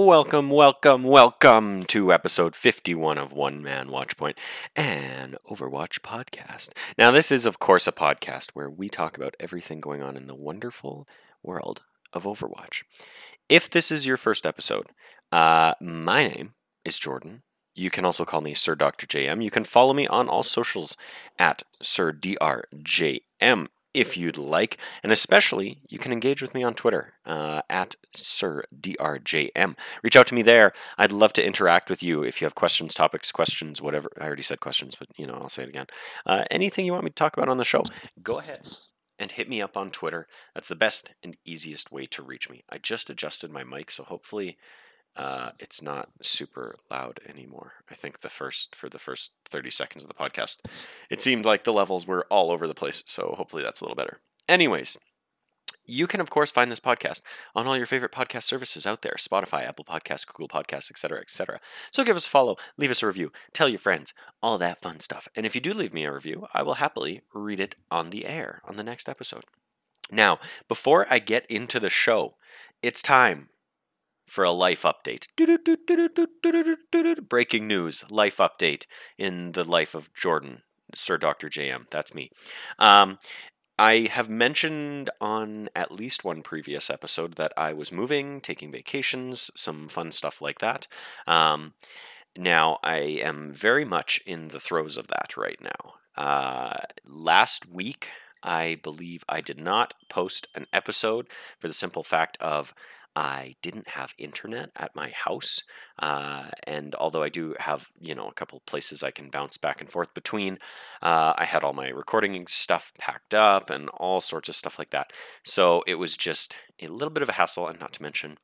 Welcome, welcome, welcome to episode 51 of One Man Watchpoint, an Overwatch podcast. Now, this is, of course, a podcast where we talk about everything going on in the wonderful world of Overwatch. If this is your first episode, uh, my name is Jordan. You can also call me Sir Dr. JM. You can follow me on all socials at Sir DRJM if you'd like. And especially, you can engage with me on Twitter uh, at SirDRJM. Reach out to me there. I'd love to interact with you if you have questions, topics, questions, whatever. I already said questions, but you know, I'll say it again. Uh, anything you want me to talk about on the show, go ahead and hit me up on Twitter. That's the best and easiest way to reach me. I just adjusted my mic, so hopefully uh, it's not super loud anymore. I think the first for the first 30 seconds of the podcast, it seemed like the levels were all over the place. So hopefully that's a little better. Anyways, you can of course find this podcast on all your favorite podcast services out there: Spotify, Apple Podcasts, Google Podcasts, etc., etc. So give us a follow, leave us a review, tell your friends, all that fun stuff. And if you do leave me a review, I will happily read it on the air on the next episode. Now, before I get into the show, it's time for a life update. Breaking news, life update in the life of Jordan, Sir Dr. JM. That's me. Um, I have mentioned on at least one previous episode that I was moving, taking vacations, some fun stuff like that. Um, now, I am very much in the throes of that right now. Uh, last week, I believe I did not post an episode for the simple fact of I didn't have internet at my house, uh, and although I do have you know a couple places I can bounce back and forth between, uh, I had all my recording stuff packed up and all sorts of stuff like that. So it was just a little bit of a hassle, and not to mention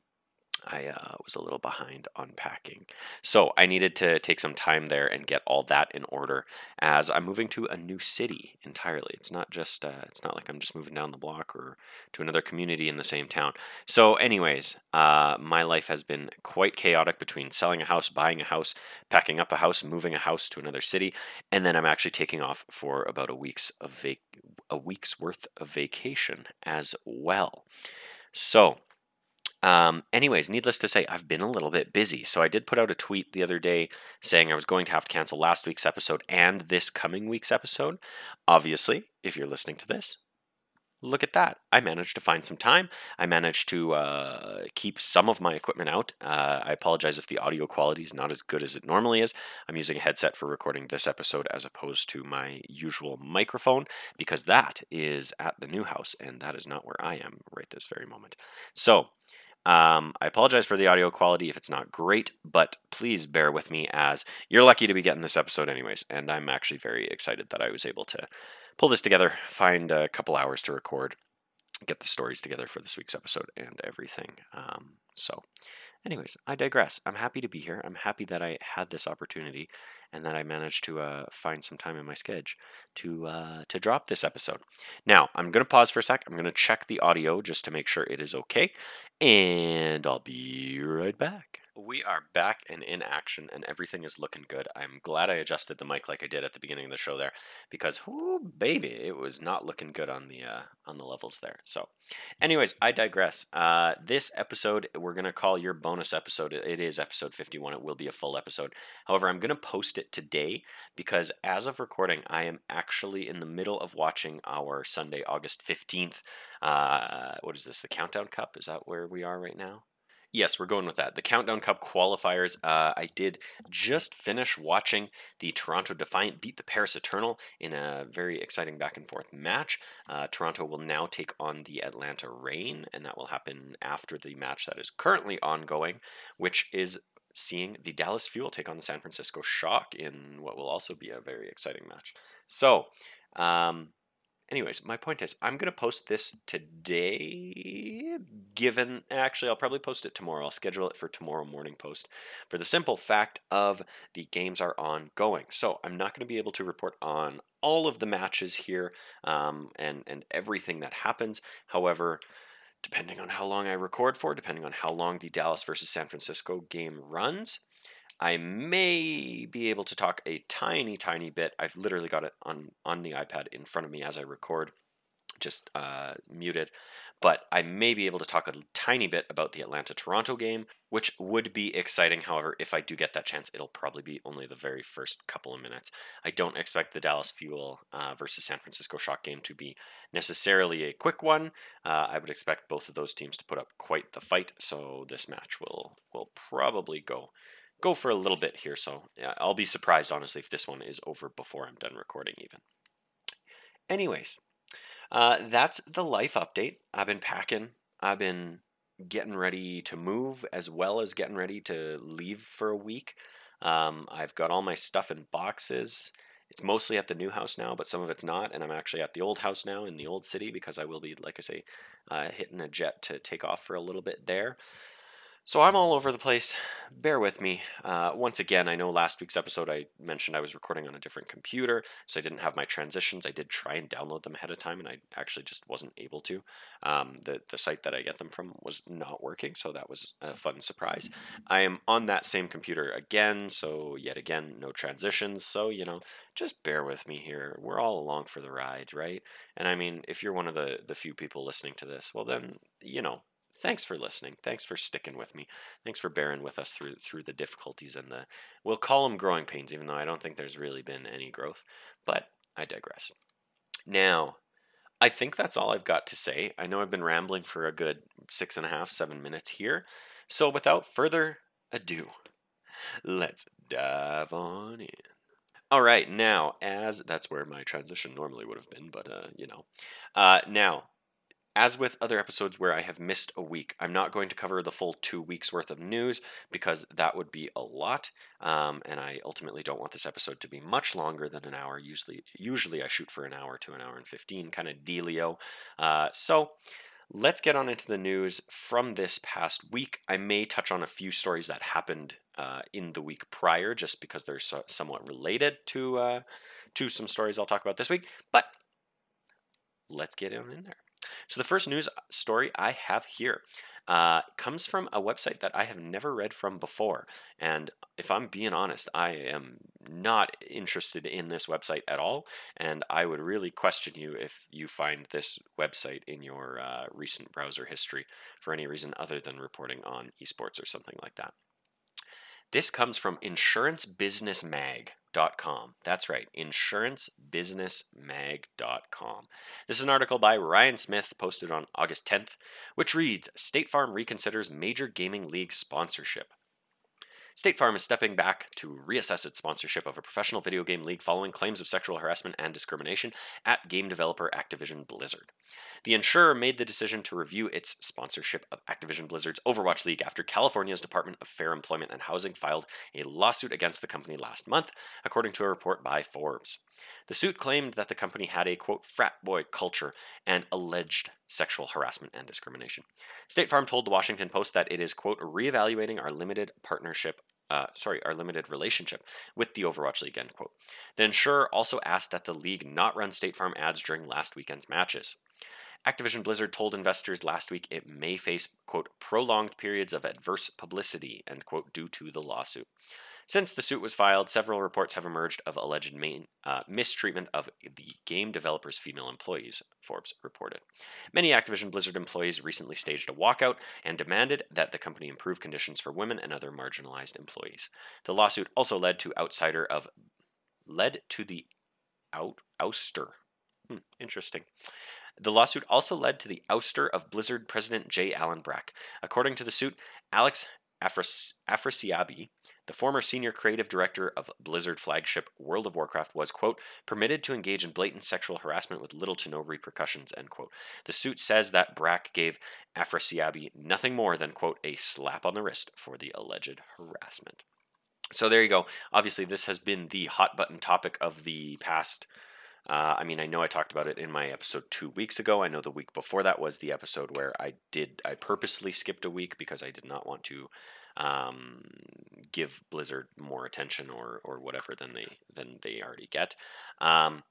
I uh, was a little behind unpacking. So I needed to take some time there and get all that in order as I'm moving to a new city entirely. It's not just, uh, it's not like I'm just moving down the block or to another community in the same town. So, anyways, uh, my life has been quite chaotic between selling a house, buying a house, packing up a house, moving a house to another city, and then I'm actually taking off for about a week's of a week's worth of vacation as well. So, um, anyways, needless to say, I've been a little bit busy. So I did put out a tweet the other day saying I was going to have to cancel last week's episode and this coming week's episode. Obviously, if you're listening to this, look at that. I managed to find some time. I managed to uh, keep some of my equipment out. Uh, I apologize if the audio quality is not as good as it normally is. I'm using a headset for recording this episode as opposed to my usual microphone because that is at the new house and that is not where I am right this very moment. So, um, I apologize for the audio quality if it's not great, but please bear with me as you're lucky to be getting this episode, anyways. And I'm actually very excited that I was able to pull this together, find a couple hours to record, get the stories together for this week's episode, and everything. Um, so, anyways, I digress. I'm happy to be here. I'm happy that I had this opportunity and that I managed to uh, find some time in my schedule to uh, to drop this episode. Now I'm going to pause for a sec. I'm going to check the audio just to make sure it is okay, and I'll be right back. We are back and in action, and everything is looking good. I'm glad I adjusted the mic like I did at the beginning of the show there, because whoo, baby, it was not looking good on the uh, on the levels there. So, anyways, I digress. Uh, this episode we're gonna call your bonus episode. It is episode 51. It will be a full episode. However, I'm gonna post it today because as of recording, I am actually in the middle of watching our Sunday, August 15th. Uh, what is this? The Countdown Cup? Is that where we are right now? Yes, we're going with that. The Countdown Cup qualifiers. Uh, I did just finish watching the Toronto Defiant beat the Paris Eternal in a very exciting back and forth match. Uh, Toronto will now take on the Atlanta Reign, and that will happen after the match that is currently ongoing, which is seeing the Dallas Fuel take on the San Francisco Shock in what will also be a very exciting match. So, um, anyways, my point is, I'm going to post this today, given, actually, I'll probably post it tomorrow. I'll schedule it for tomorrow morning post for the simple fact of the games are ongoing. So I'm not going to be able to report on all of the matches here um, and, and everything that happens. However, depending on how long I record for, depending on how long the Dallas versus San Francisco game runs, I may be able to talk a tiny, tiny bit. I've literally got it on, on the iPad in front of me as I record. just uh, muted. But I may be able to talk a tiny bit about the Atlanta Toronto game, which would be exciting. However, if I do get that chance, it'll probably be only the very first couple of minutes. I don't expect the Dallas Fuel uh, versus San Francisco Shock game to be necessarily a quick one. Uh, I would expect both of those teams to put up quite the fight, so this match will will probably go go for a little bit here. So yeah, I'll be surprised honestly if this one is over before I'm done recording even. Anyways, uh, that's the life update. I've been packing. I've been getting ready to move as well as getting ready to leave for a week. Um, I've got all my stuff in boxes. It's mostly at the new house now, but some of it's not. And I'm actually at the old house now in the old city because I will be, like I say, uh, hitting a jet to take off for a little bit there. So I'm all over the place. Bear with me. Uh, once again, I know last week's episode I mentioned I was recording on a different computer, so I didn't have my transitions. I did try and download them ahead of time, and I actually just wasn't able to. Um, the the site that I get them from was not working, so that was a fun surprise. I am on that same computer again, so yet again no transitions. So you know, just bear with me here. We're all along for the ride, right? And I mean, if you're one of the the few people listening to this, well then you know thanks for listening. Thanks for sticking with me. Thanks for bearing with us through through the difficulties and the we'll call them growing pains, even though I don't think there's really been any growth. But I digress. Now, I think that's all I've got to say. I know I've been rambling for a good six and a half, seven minutes here. So without further ado, let's dive on in. All right, now, as that's where my transition normally would have been, but uh, you know. Uh, now, as with other episodes where I have missed a week, I'm not going to cover the full two weeks worth of news because that would be a lot, um, and I ultimately don't want this episode to be much longer than an hour. Usually, usually I shoot for an hour to an hour and fifteen, kind of dealio. Uh, so. Let's get on into the news from this past week. I may touch on a few stories that happened uh, in the week prior, just because they're so, somewhat related to uh, to some stories I'll talk about this week. But let's get on in there. So the first news story I have here uh, comes from a website that I have never read from before. And if I'm being honest, I am not interested in this website at all. And I would really question you if you find this website in your uh, recent browser history for any reason other than reporting on esports or something like that. This comes from Insurance Business Mag. insurancebusinessmag.com. That's right, insurancebusinessmag.com. This is an article by Ryan Smith posted on August 10th, which reads State Farm reconsiders major gaming league sponsorship. State Farm is stepping back to reassess its sponsorship of a professional video game league following claims of sexual harassment and discrimination at game developer Activision Blizzard. The insurer made the decision to review its sponsorship of Activision Blizzard's Overwatch League after California's Department of Fair Employment and Housing filed a lawsuit against the company last month, according to a report by Forbes. The suit claimed that the company had a quote frat boy culture and alleged sexual harassment and discrimination. State Farm told the Washington Post that it is quote reevaluating our limited partnership uh, sorry, our limited relationship with the Overwatch League, end quote. The insurer also asked that the league not run State Farm ads during last weekend's matches. Activision Blizzard told investors last week it may face, quote, prolonged periods of adverse publicity, end quote, due to the lawsuit. Since the suit was filed, several reports have emerged of alleged main, uh, mistreatment of the game developer's female employees, Forbes reported. Many Activision Blizzard employees recently staged a walkout and demanded that the company improve conditions for women and other marginalized employees. The lawsuit also led to outsider of led to the out ouster. Hmm, interesting. The lawsuit also led to the ouster of Blizzard president J. Allen Brack. According to the suit, Alex Afras- Afrasiabi, the former senior creative director of Blizzard flagship World of Warcraft, was, quote, permitted to engage in blatant sexual harassment with little to no repercussions, end quote. The suit says that Brack gave Afrasiabi nothing more than, quote, a slap on the wrist for the alleged harassment. So there you go. Obviously, this has been the hot button topic of the past uh, I mean, I know I talked about it in my episode two weeks ago. I know the week before that was the episode where I did, I purposely skipped a week because I did not want to um, give Blizzard more attention or, or whatever than they, than they already get. Um,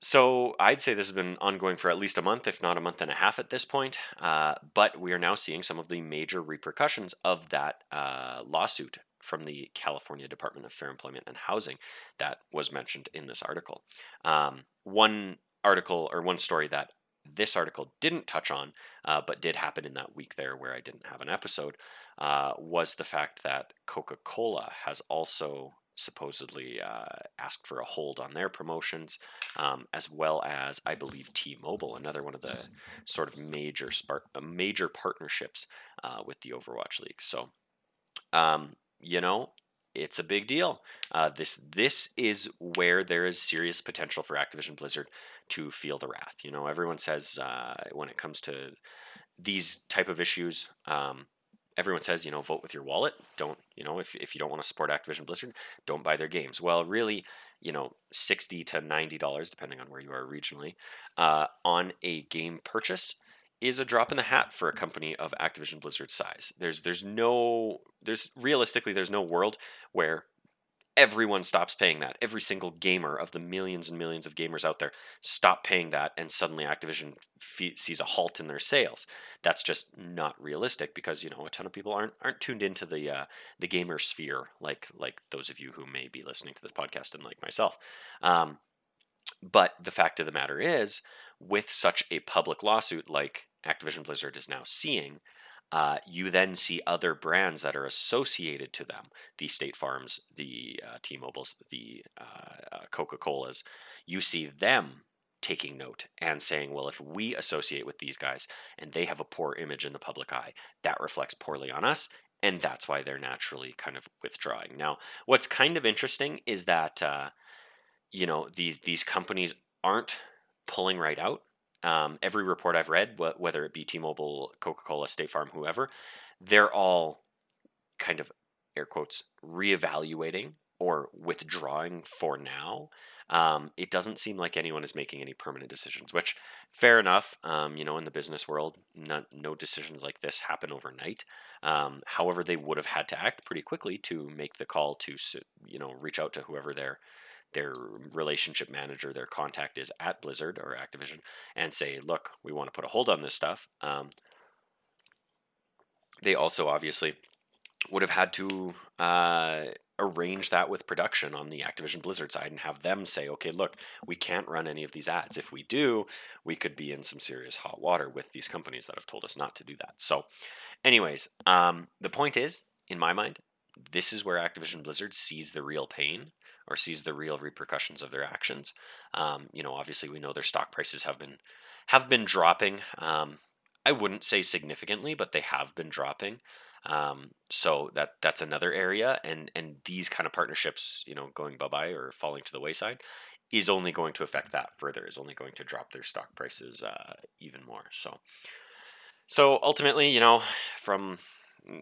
so I'd say this has been ongoing for at least a month, if not a month and a half at this point. Uh, but we are now seeing some of the major repercussions of that uh, lawsuit from the California Department of Fair Employment and Housing that was mentioned in this article. Um, one article or one story that this article didn't touch on, uh, but did happen in that week there where I didn't have an episode, uh, was the fact that Coca Cola has also supposedly uh, asked for a hold on their promotions, um, as well as I believe T-Mobile, another one of the sort of major spark, uh, major partnerships uh, with the Overwatch League. So, um, you know, it's a big deal. Uh, this this is where there is serious potential for Activision Blizzard to feel the wrath. You know, everyone says uh, when it comes to these type of issues. Um, everyone says, you know, vote with your wallet. Don't, you know, if, if you don't want to support Activision Blizzard, don't buy their games. Well, really, you know, 60 to $90, depending on where you are regionally, uh, on a game purchase is a drop in the hat for a company of Activision Blizzard size. There's there's no there's realistically there's no world where everyone stops paying that. Every single gamer of the millions and millions of gamers out there stop paying that, and suddenly Activision sees a halt in their sales. That's just not realistic because you know a ton of people aren't aren't tuned into the uh, the gamer sphere like like those of you who may be listening to this podcast and like myself. Um, but the fact of the matter is, with such a public lawsuit like Activision Blizzard is now seeing, uh, you then see other brands that are associated to them the State Farms, the uh, T Mobiles, the uh, uh Coca Colas. You see them taking note and saying, well, if we associate with these guys and they have a poor image in the public eye, that reflects poorly on us. And that's why they're naturally kind of withdrawing. Now, what's kind of interesting is that, uh, you know, these, these companies aren't pulling right out um, every report I've read, whether it be T-Mobile, Coca-Cola, State Farm, whoever, they're all kind of air quotes reevaluating or withdrawing for now. Um, it doesn't seem like anyone is making any permanent decisions, which fair enough. Um, you know, in the business world, no, no decisions like this happen overnight. Um, however, they would have had to act pretty quickly to make the call to, you know, reach out to whoever their their relationship manager, their contact is at Blizzard or Activision, and say, look, we want to put a hold on this stuff. Um, they also obviously would have had to uh, arrange that with production on the Activision Blizzard side and have them say, okay, look, we can't run any of these ads. If we do, we could be in some serious hot water with these companies that have told us not to do that. So, anyways, um, the point is, in my mind, this is where Activision Blizzard sees the real pain or sees the real repercussions of their actions. Um, you know, obviously, we know their stock prices have been have been dropping. Um, I wouldn't say significantly, but they have been dropping. Um, so that that's another area, and and these kind of partnerships, you know, going bye bye or falling to the wayside, is only going to affect that further. Is only going to drop their stock prices uh, even more. So, so ultimately, you know, from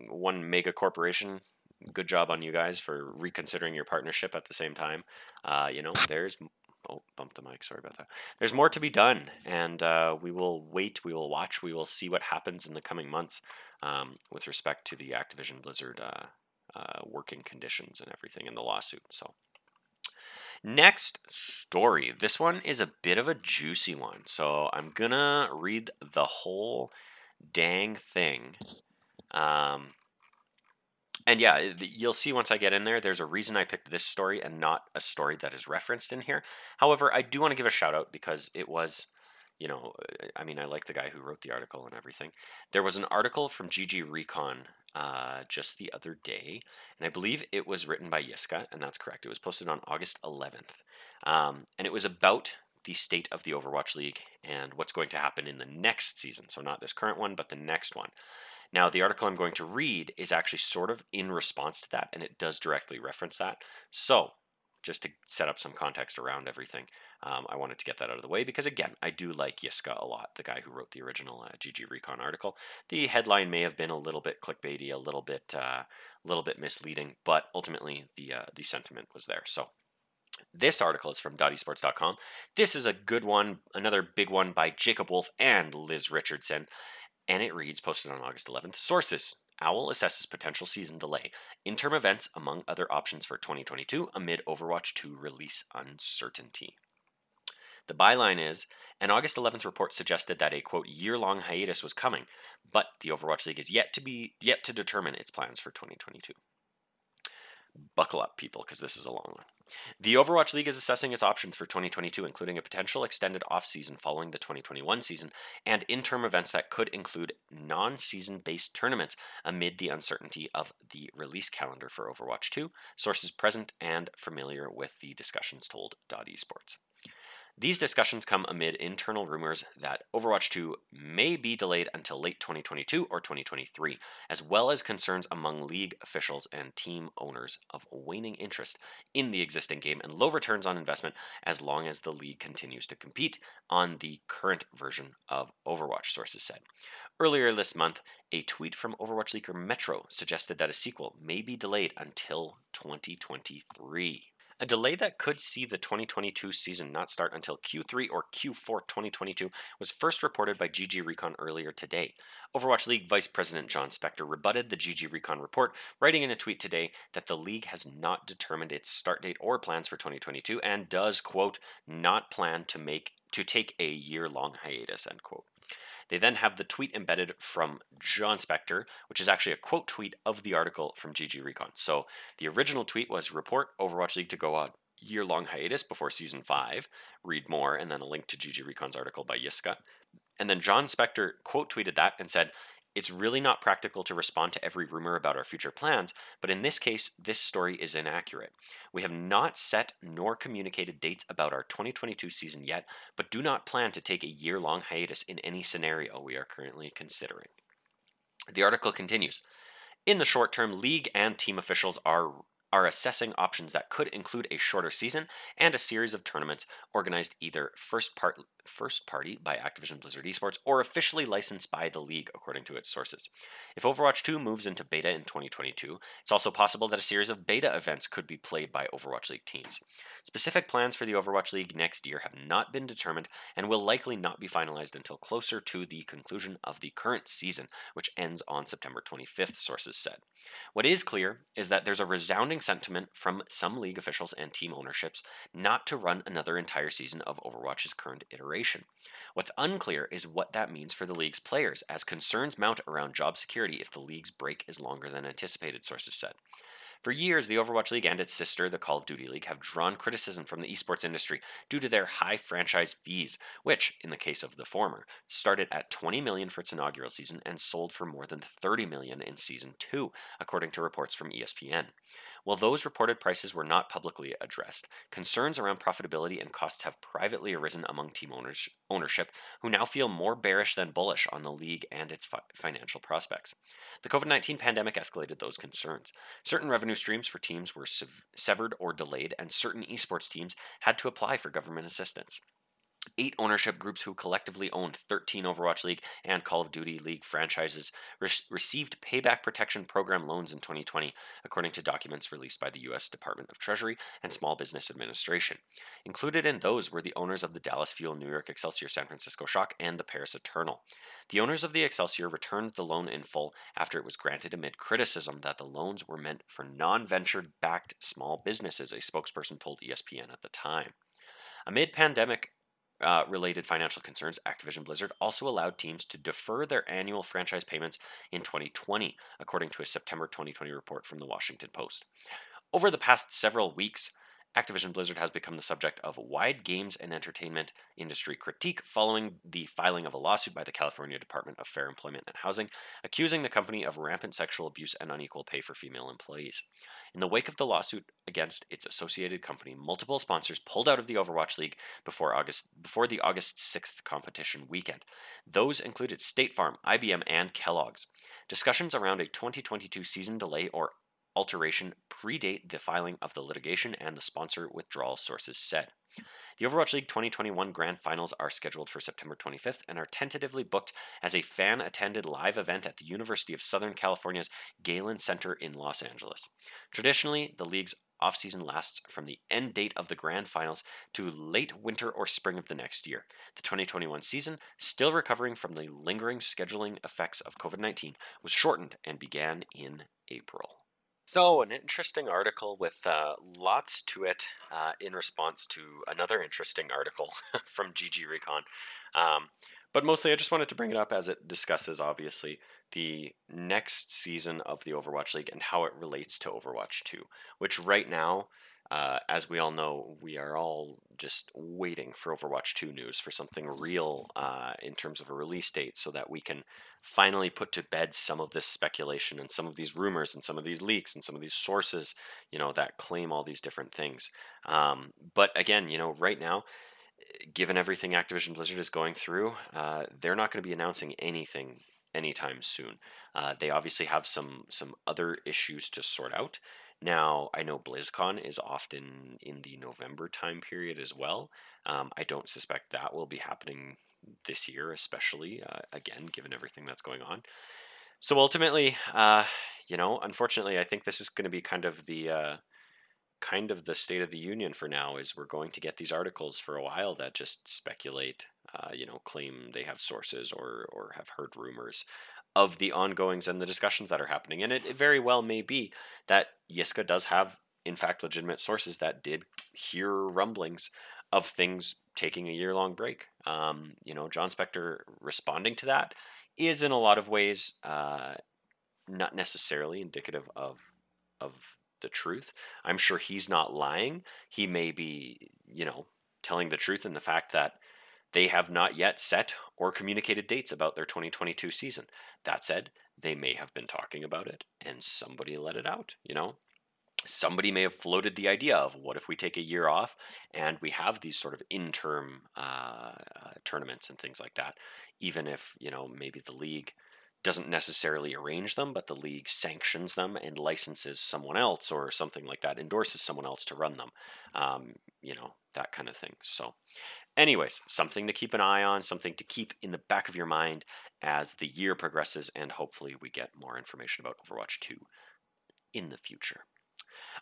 one mega corporation good job on you guys for reconsidering your partnership at the same time. Uh, you know, there's oh, bump the mic. Sorry about that. There's more to be done, and uh, we will wait. We will watch. We will see what happens in the coming months um, with respect to the Activision Blizzard uh, uh working conditions and everything in the lawsuit. So. Next story. This one is a bit of a juicy one. So I'm going to read the whole dang thing. Um, and yeah, you'll see once I get in there, there's a reason I picked this story and not a story that is referenced in here. However, I do want to give a shout out because it was, you know, I mean, I like the guy who wrote the article and everything. There was an article from GG Recon uh, just the other day, and I believe it was written by Yiska, and that's correct. It was posted on August 11th, um, and it was about the state of the Overwatch League and what's going to happen in the next season. So, not this current one, but the next one. Now, the article I'm going to read is actually sort of in response to that, and it does directly reference that. So, just to set up some context around everything, um, I wanted to get that out of the way because, again, I do like Yiska a lot, the guy who wrote the original uh, GG Recon article. The headline may have been a little bit clickbaity, a little bit, uh, little bit misleading, but ultimately the uh, the sentiment was there. So. This article is from .esports.com. This is a good one, another big one by Jacob Wolf and Liz Richardson and it reads, posted on August 11th Sources Owl assesses potential season delay, interim events among other options for 2022 amid Overwatch 2 release uncertainty. The byline is an August 11th report suggested that a quote year-long hiatus was coming, but the Overwatch League is yet to be yet to determine its plans for 2022. Buckle up, people, because this is a long one. The Overwatch League is assessing its options for 2022, including a potential extended off-season following the 2021 season and interim events that could include non-season based tournaments amid the uncertainty of the release calendar for Overwatch 2. Sources present and familiar with the discussions told Dot Esports. These discussions come amid internal rumors that Overwatch 2 may be delayed until late 2022 or 2023, as well as concerns among league officials and team owners of waning interest in the existing game and low returns on investment as long as the league continues to compete on the current version of Overwatch, sources said. Earlier this month, a tweet from Overwatch leaker Metro suggested that a sequel may be delayed until 2023. A delay that could see the 2022 season not start until Q3 or Q4 2022 was first reported by GG Recon earlier today. Overwatch League Vice President Jon Spector rebutted the GG Recon report, writing in a tweet today that the league has not determined its start date or plans for 2022 and does, quote, not plan to make to take a year-long hiatus, end quote. They then have the tweet embedded from Jon Spector, which is actually a quote tweet of the article from GG Recon. So the original tweet was report Overwatch League to go on year long hiatus before season five. Read more, and then a link to GG Recon's article by Yiska. And then Jon Spector quote tweeted that and said, it's really not practical to respond to every rumor about our future plans, but in this case, this story is inaccurate. We have not set nor communicated dates about our 2022 season yet, but do not plan to take a year long hiatus in any scenario we are currently considering. The article continues. In the short term, league and team officials are are assessing options that could include a shorter season and a series of tournaments organized either first part first party by Activision Blizzard Esports or officially licensed by the league according to its sources. If Overwatch 2 moves into beta in 2022, it's also possible that a series of beta events could be played by Overwatch League teams. Specific plans for the Overwatch League next year have not been determined and will likely not be finalized until closer to the conclusion of the current season, which ends on September 25th, sources said. What is clear is that there's a resounding sentiment from some league officials and team ownerships not to run another entire season of Overwatch's current iteration. What's unclear is what that means for the league's players, as concerns mount around job security if the league's break is longer than anticipated, sources said. For years, the Overwatch League and its sister, the Call of Duty League, have drawn criticism from the esports industry due to their high franchise fees, which, in the case of the former, started at 20 million for its inaugural season and sold for more than 30 million in season 2, according to reports from ESPN. While those reported prices were not publicly addressed, concerns around profitability and costs have privately arisen among team owners, ownership, who now feel more bearish than bullish on the league and its fi- financial prospects. The COVID 19 pandemic escalated those concerns. Certain revenue streams for teams were sev- severed or delayed, and certain esports teams had to apply for government assistance eight ownership groups who collectively own 13 Overwatch League and Call of Duty League franchises re- received Payback Protection Program loans in 2020, according to documents released by the U.S. Department of Treasury and Small Business Administration. Included in those were the owners of the Dallas Fuel, New York Excelsior, San Francisco Shock, and the Paris Eternal. The owners of the Excelsior returned the loan in full after it was granted amid criticism that the loans were meant for non venture backed small businesses, a spokesperson told ESPN at the time. Amid pandemic uh, related financial concerns, Activision Blizzard also allowed teams to defer their annual franchise payments in 2020, according to a September 2020 report from the Washington Post. Over the past several weeks, Activision Blizzard has become the subject of wide games and entertainment industry critique following the filing of a lawsuit by the California Department of Fair Employment and Housing, accusing the company of rampant sexual abuse and unequal pay for female employees. In the wake of the lawsuit against its associated company, multiple sponsors pulled out of the Overwatch League before August before the August 6th competition weekend. Those included State Farm, IBM, and Kellogg's. Discussions around a 2022 season delay or alteration predate the filing of the litigation and the sponsor withdrawal sources said. The Overwatch League 2021 Grand Finals are scheduled for September 25th and are tentatively booked as a fan attended live event at the University of Southern California's Galen Center in Los Angeles. Traditionally, the league's offseason lasts from the end date of the Grand Finals to late winter or spring of the next year. The 2021 season, still recovering from the lingering scheduling effects of COVID 19, was shortened and began in April. So, an interesting article with uh, lots to it uh, in response to another interesting article from GG Recon. Um, but mostly, I just wanted to bring it up as it discusses, obviously, the next season of the Overwatch League and how it relates to Overwatch 2, which right now, uh, as we all know, we are all just waiting for Overwatch 2 news for something real uh, in terms of a release date so that we can finally put to bed some of this speculation and some of these rumors and some of these leaks and some of these sources, you know, that claim all these different things. Um, but again, you know, right now, given everything Activision Blizzard is going through, uh, they're not going to be announcing anything anytime soon. Uh, they obviously have some some other issues to sort out. Now, I know BlizzCon is often in the November time period as well. Um, I don't suspect that will be happening this year, especially uh, again, given everything that's going on. So ultimately, uh, you know, unfortunately, I think this is going to be kind of the uh, kind of the state of the union for now. Is we're going to get these articles for a while that just speculate, uh, you know, claim they have sources or or have heard rumors of the ongoings and the discussions that are happening. And it, it very well may be that Yiska does have, in fact, legitimate sources that did hear rumblings of things taking a year long break. Um, you know, Jon Spector responding to that is in a lot of ways uh, not necessarily indicative of of the truth. I'm sure he's not lying. He may be, you know, telling the truth in the fact that they have not yet set or communicated dates about their 2022 season. That said, they may have been talking about it and somebody let it out, you know? Somebody may have floated the idea of what if we take a year off and we have these sort of interim uh, uh, tournaments and things like that, even if, you know, maybe the league doesn't necessarily arrange them, but the league sanctions them and licenses someone else or something like that, endorses someone else to run them. Um, you know, that kind of thing. So, anyways, something to keep an eye on, something to keep in the back of your mind as the year progresses, and hopefully we get more information about Overwatch 2 in the future.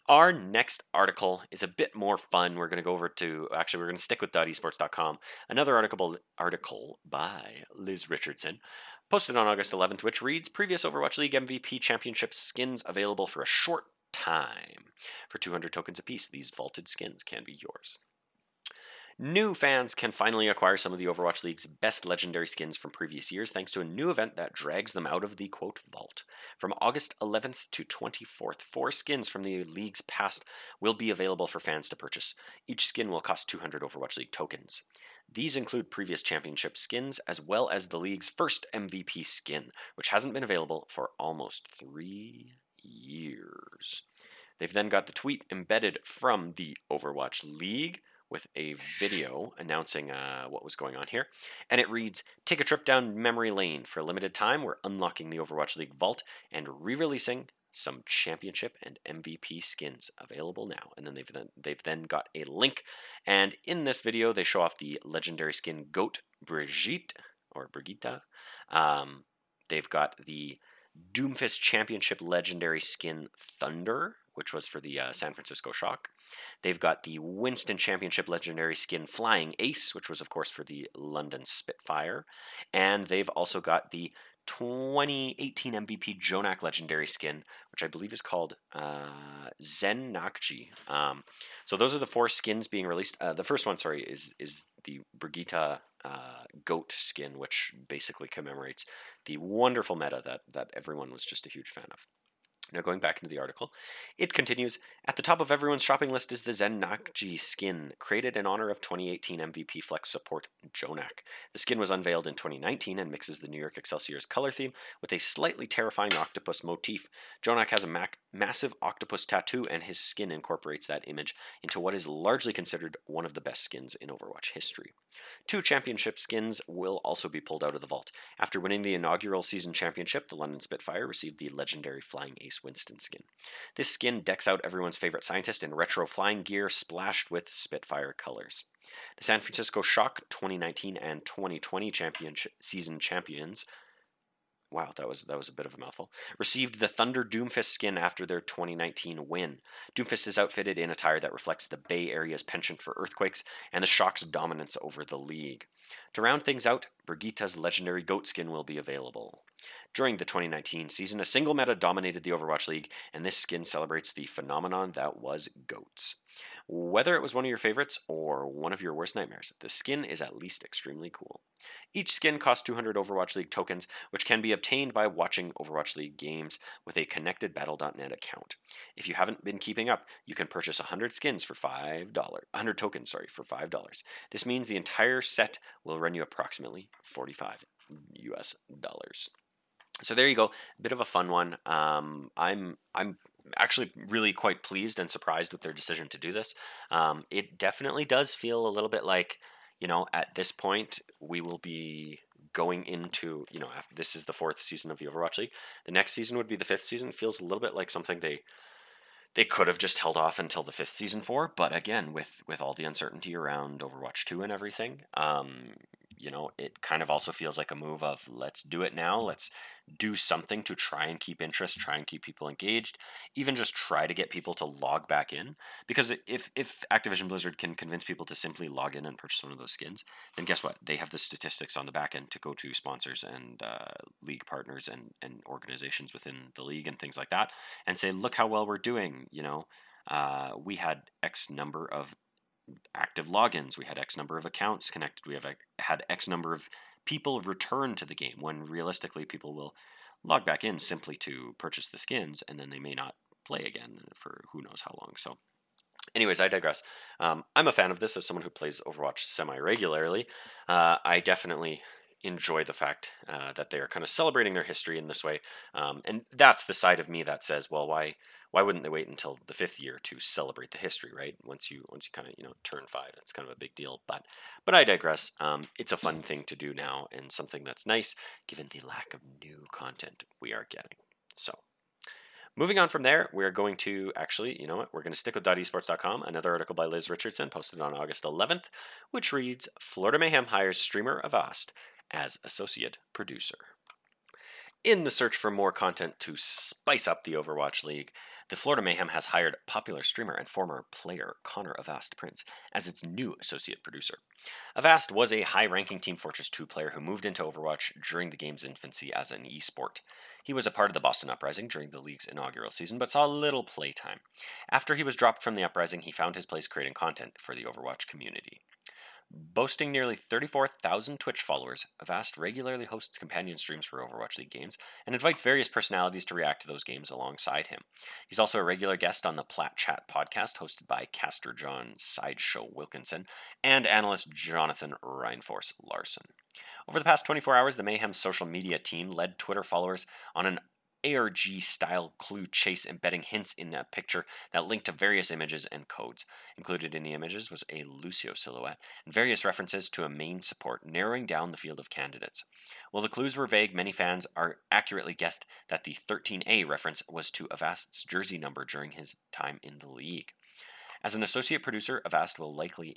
Our next article is a bit more fun. We're going to go over to, actually, we're going to stick with .esports.com. Another article, article by Liz Richardson posted on August 11th, which reads Previous Overwatch League MVP Championship skins available for a short time. For 200 tokens apiece, these vaulted skins can be yours. New fans can finally acquire some of the Overwatch League's best legendary skins from previous years thanks to a new event that drags them out of the quote vault. From August 11th to 24th, four skins from the league's past will be available for fans to purchase. Each skin will cost 200 Overwatch League tokens. These include previous championship skins as well as the league's first MVP skin, which hasn't been available for almost three years. They've then got the tweet embedded from the Overwatch League with a video announcing uh, what was going on here. And it reads Take a trip down memory lane. For a limited time, we're unlocking the Overwatch League vault and re releasing some championship and MVP skins available now. And then they've then, they've then got a link. And in this video, they show off the legendary skin Goat Brigitte or Brigitte. Um, they've got the Doomfist Championship legendary skin Thunder, which was for the uh, San Francisco Shock. They've got the Winston Championship legendary skin Flying Ace, which was, of course, for the London Spitfire. And they've also got the 2018 MVP JJoNak legendary skin, which I believe is called uh, Zen Nakji. Um, so those are the four skins being released. Uh, the first one, sorry, is is the Brigitte uh, goat skin, which basically commemorates the wonderful meta that that everyone was just a huge fan of. Now, going back into the article, it continues At the top of everyone's shopping list is the Zen Nakji skin, created in honor of 2018 MVP Flex support JJoNak. The skin was unveiled in 2019 and mixes the New York Excelsior's color theme with a slightly terrifying octopus motif. JJoNak has a mac- massive octopus tattoo, and his skin incorporates that image into what is largely considered one of the best skins in Overwatch history. Two championship skins will also be pulled out of the vault. After winning the inaugural season championship, the London Spitfire received the legendary Flying Ace Winston skin. This skin decks out everyone's favorite scientist in retro flying gear splashed with Spitfire colors. The San Francisco Shock 2019 and 2020 championship season champions wow, that was that was a bit of a mouthful. Received the Thunder Doomfist skin after their 2019 win. Doomfist is outfitted in attire that reflects the Bay Area's penchant for earthquakes and the Shock's dominance over the league. To round things out, Brigitte's legendary goat skin will be available. During the 2019 season, a single meta dominated the Overwatch League, and this skin celebrates the phenomenon that was goats. Whether it was one of your favorites or one of your worst nightmares, the skin is at least extremely cool. Each skin costs 200 Overwatch League tokens, which can be obtained by watching Overwatch League games with a connected Battle.net account. If you haven't been keeping up, you can purchase 100 skins for $5, 100 tokens, sorry, for $5. This means the entire set will run you approximately 45 US dollars. So there you go, a bit of a fun one. Um, I'm I'm actually really quite pleased and surprised with their decision to do this. Um, it definitely does feel a little bit like, you know, at this point we will be going into, you know, after, this is the fourth season of the Overwatch League. The next season would be the fifth season. Feels a little bit like something they they could have just held off until the fifth season for, but again, with with all the uncertainty around Overwatch two and everything, um, you know, it kind of also feels like a move of let's do it now. Let's do something to try and keep interest, try and keep people engaged, even just try to get people to log back in. Because if if Activision Blizzard can convince people to simply log in and purchase one of those skins, then guess what? They have the statistics on the back end to go to sponsors and uh, league partners and and organizations within the league and things like that, and say, look how well we're doing. You know. Uh, we had X number of active logins. We had X number of accounts connected. We have had X number of people return to the game when realistically people will log back in simply to purchase the skins and then they may not play again for who knows how long. So, anyways, I digress. Um, I'm a fan of this as someone who plays Overwatch semi regularly. Uh, I definitely enjoy the fact uh, that they are kind of celebrating their history in this way. Um, and that's the side of me that says, well, why why wouldn't they wait until the fifth year to celebrate the history, right? Once you once you kind of you know turn five, it's kind of a big deal. But but I digress. Um, it's a fun thing to do now, and something that's nice given the lack of new content we are getting. So. Moving on from there, we're going to actually, you know what, we're going to stick with .esports.com, another article by Liz Richardson posted on August 11th, which reads Florida Mayhem hires streamer Avast as associate producer. In the search for more content to spice up the Overwatch League, the Florida Mayhem has hired popular streamer and former player Connor Avast Prince as its new associate producer. Avast was a high ranking Team Fortress 2 player who moved into Overwatch during the game's infancy as an esport. He was a part of the Boston Uprising during the league's inaugural season, but saw little playtime. After he was dropped from the Uprising, he found his place creating content for the Overwatch community. Boasting nearly 34,000 Twitch followers, Avast regularly hosts companion streams for Overwatch League games and invites various personalities to react to those games alongside him. He's also a regular guest on the Plat Chat podcast hosted by caster John Sideshow Wilkinson and analyst Jonathan Reinforce Larsson. Over the past 24 hours, the Mayhem social media team led Twitter followers on an ARG style clue chase embedding hints in a picture that linked to various images and codes. Included in the images was a Lucio silhouette and various references to a main support, narrowing down the field of candidates. While the clues were vague, many fans are accurately guessed that the 13A reference was to Avast's jersey number during his time in the league. As an associate producer, Avast will likely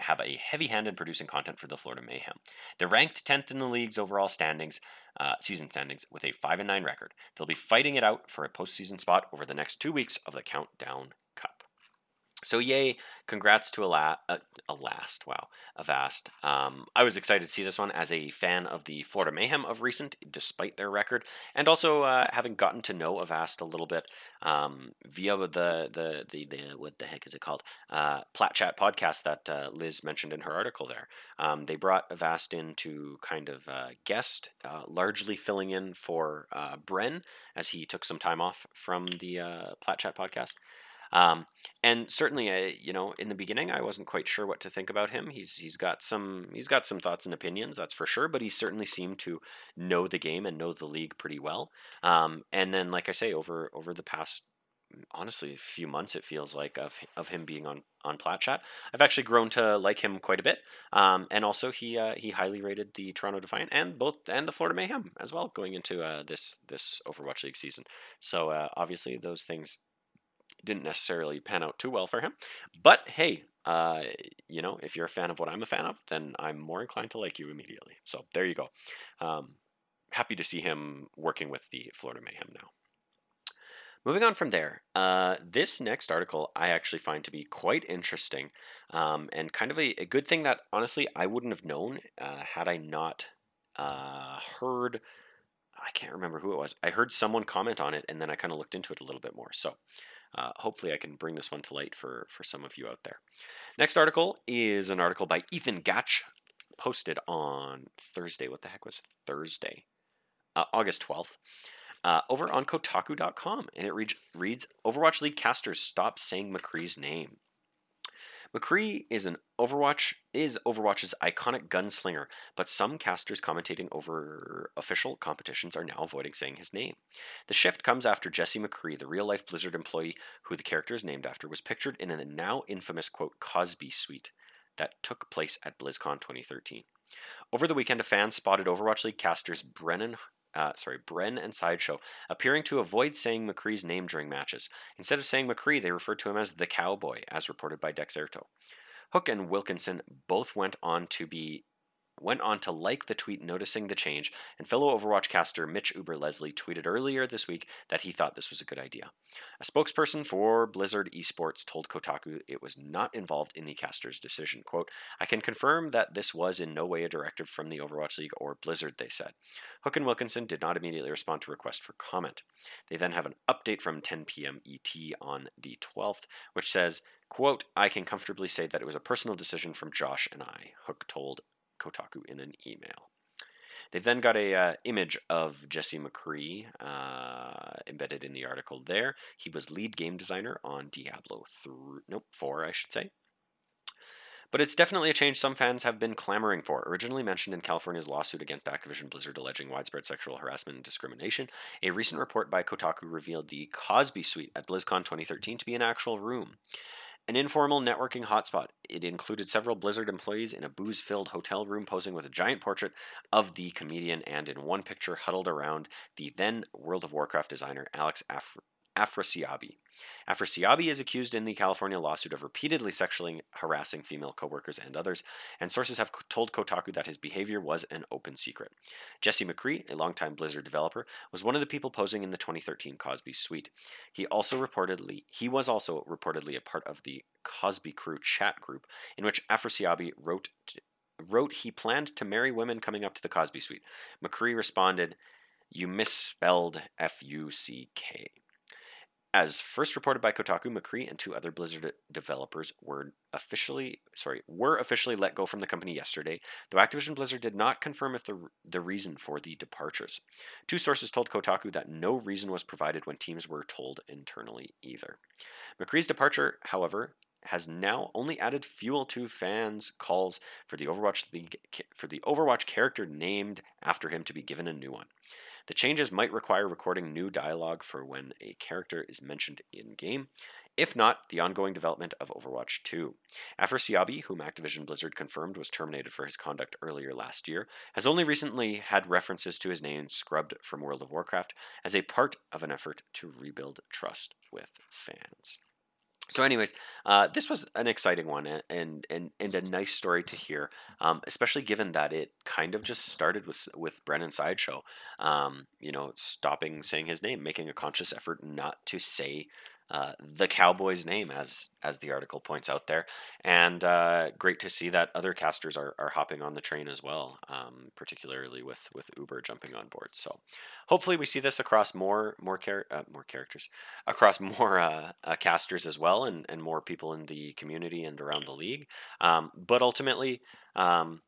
have a heavy hand in producing content for the Florida Mayhem. They're ranked 10th in the league's overall standings, uh, season standings with a 5 and 9 record. They'll be fighting it out for a postseason spot over the next two weeks of the Countdown. So yay, congrats to a, uh, last, wow, Avast. Um, I was excited to see this one as a fan of the Florida Mayhem of recent, despite their record, and also uh, having gotten to know Avast a little bit um, via the, the, the, the, what the heck is it called? Uh, Plat Chat podcast that uh, Liz mentioned in her article there. Um, they brought Avast in to kind of uh, guest, uh, largely filling in for Bren as he took some time off from the Plat Chat podcast. Um, and certainly, uh, you know, in the beginning, I wasn't quite sure what to think about him. He's he's got some he's got some thoughts and opinions, that's for sure. But he certainly seemed to know the game and know the league pretty well. Um, and then, like I say, over over the past honestly a few months it feels like of of him being on on plat chat i've actually grown to like him quite a bit um, and also he uh, he highly rated the toronto defiant and both and the florida mayhem as well going into uh, this this overwatch league season so uh, obviously those things didn't necessarily pan out too well for him. But hey, uh, you know, if you're a fan of what I'm a fan of, then I'm more inclined to like you immediately. So there you go. Um, happy to see him working with the Florida Mayhem now. Moving on from there, uh, this next article I actually find to be quite interesting um, and kind of a, a, good thing that honestly I wouldn't have known uh, had I not uh, heard. I can't remember who it was. I heard someone comment on it and then I kind of looked into it a little bit more. So uh, hopefully, I can bring this one to light for, for some of you out there. Next article is an article by Ethan Gach, posted on Thursday. What the heck was Thursday? Uh, August 12th. Uh, over on Kotaku.com, and it reads, reads Overwatch League casters stop saying McCree's name. McCree is an Overwatch is Overwatch's iconic gunslinger, but some casters commentating over official competitions are now avoiding saying his name. The shift comes after Jesse McCree, the real-life Blizzard employee who the character is named after, was pictured in a now infamous quote Cosby suite that took place at BlizzCon 2013. Over the weekend, a fan spotted Overwatch League casters Brennan uh, sorry, Bren and Sideshow, appearing to avoid saying McCree's name during matches. Instead of saying McCree, they referred to him as the Cowboy, as reported by Dexerto. Hook and Wilkinson both went on to be went on to like the tweet noticing the change, and fellow Overwatch caster Mitch Uber Leslie tweeted earlier this week that he thought this was a good idea. A spokesperson for Blizzard Esports told Kotaku it was not involved in the caster's decision. Quote, I can confirm that this was in no way a directive from the Overwatch League or Blizzard, they said. Hook and Wilkinson did not immediately respond to request for comment. They then have an update from 10 p.m. ET on the 12th, which says, Quote, I can comfortably say that it was a personal decision from Josh and I, Hook told Kotaku in an email. They've then got a uh, image of Jesse McCree uh, embedded in the article there. He was lead game designer on Diablo 3, nope, 4, I should say. But it's definitely a change some fans have been clamoring for. Originally mentioned in California's lawsuit against Activision Blizzard alleging widespread sexual harassment and discrimination, a recent report by Kotaku revealed the Cosby Suite at BlizzCon 2013 to be an actual room. An informal networking hotspot. It included several Blizzard employees in a booze filled hotel room posing with a giant portrait of the comedian and in one picture huddled around the then World of Warcraft designer Alex Af- Afrasiabi. Afrasiabi is accused in the California lawsuit of repeatedly sexually harassing female coworkers and others, and sources have told Kotaku that his behavior was an open secret. Jesse McCree, a longtime Blizzard developer, was one of the people posing in the 2013 Cosby suite. He also reportedly he was also reportedly a part of the Cosby Crew chat group in which Afrasiabi wrote wrote he planned to marry women coming up to the Cosby suite. McCree responded, "You misspelled F U C K." As first reported by Kotaku, McCree and two other Blizzard developers were officially sorry were officially let go from the company yesterday, though Activision Blizzard did not confirm if the the reason for the departures. Two sources told Kotaku that no reason was provided when teams were told internally either. McCree's departure, however, has now only added fuel to fans' calls for the Overwatch League for the Overwatch character named after him to be given a new one. The changes might require recording new dialogue for when a character is mentioned in game. If not, the ongoing development of Overwatch 2. Afrasiabi, whom Activision Blizzard confirmed was terminated for his conduct earlier last year, has only recently had references to his name scrubbed from World of Warcraft as a part of an effort to rebuild trust with fans. So, anyways, uh, this was an exciting one and and and a nice story to hear, um, especially given that it kind of just started with with Bren and Sideshow, um, you know, stopping saying his name, making a conscious effort not to say uh, the Cowboys' name, as as the article points out there, and uh, great to see that other casters are, are hopping on the train as well, um, particularly with with Uber jumping on board. So, hopefully, we see this across more more char- uh, more characters, across more uh, uh, casters as well, and and more people in the community and around the league. Um, but ultimately. Um,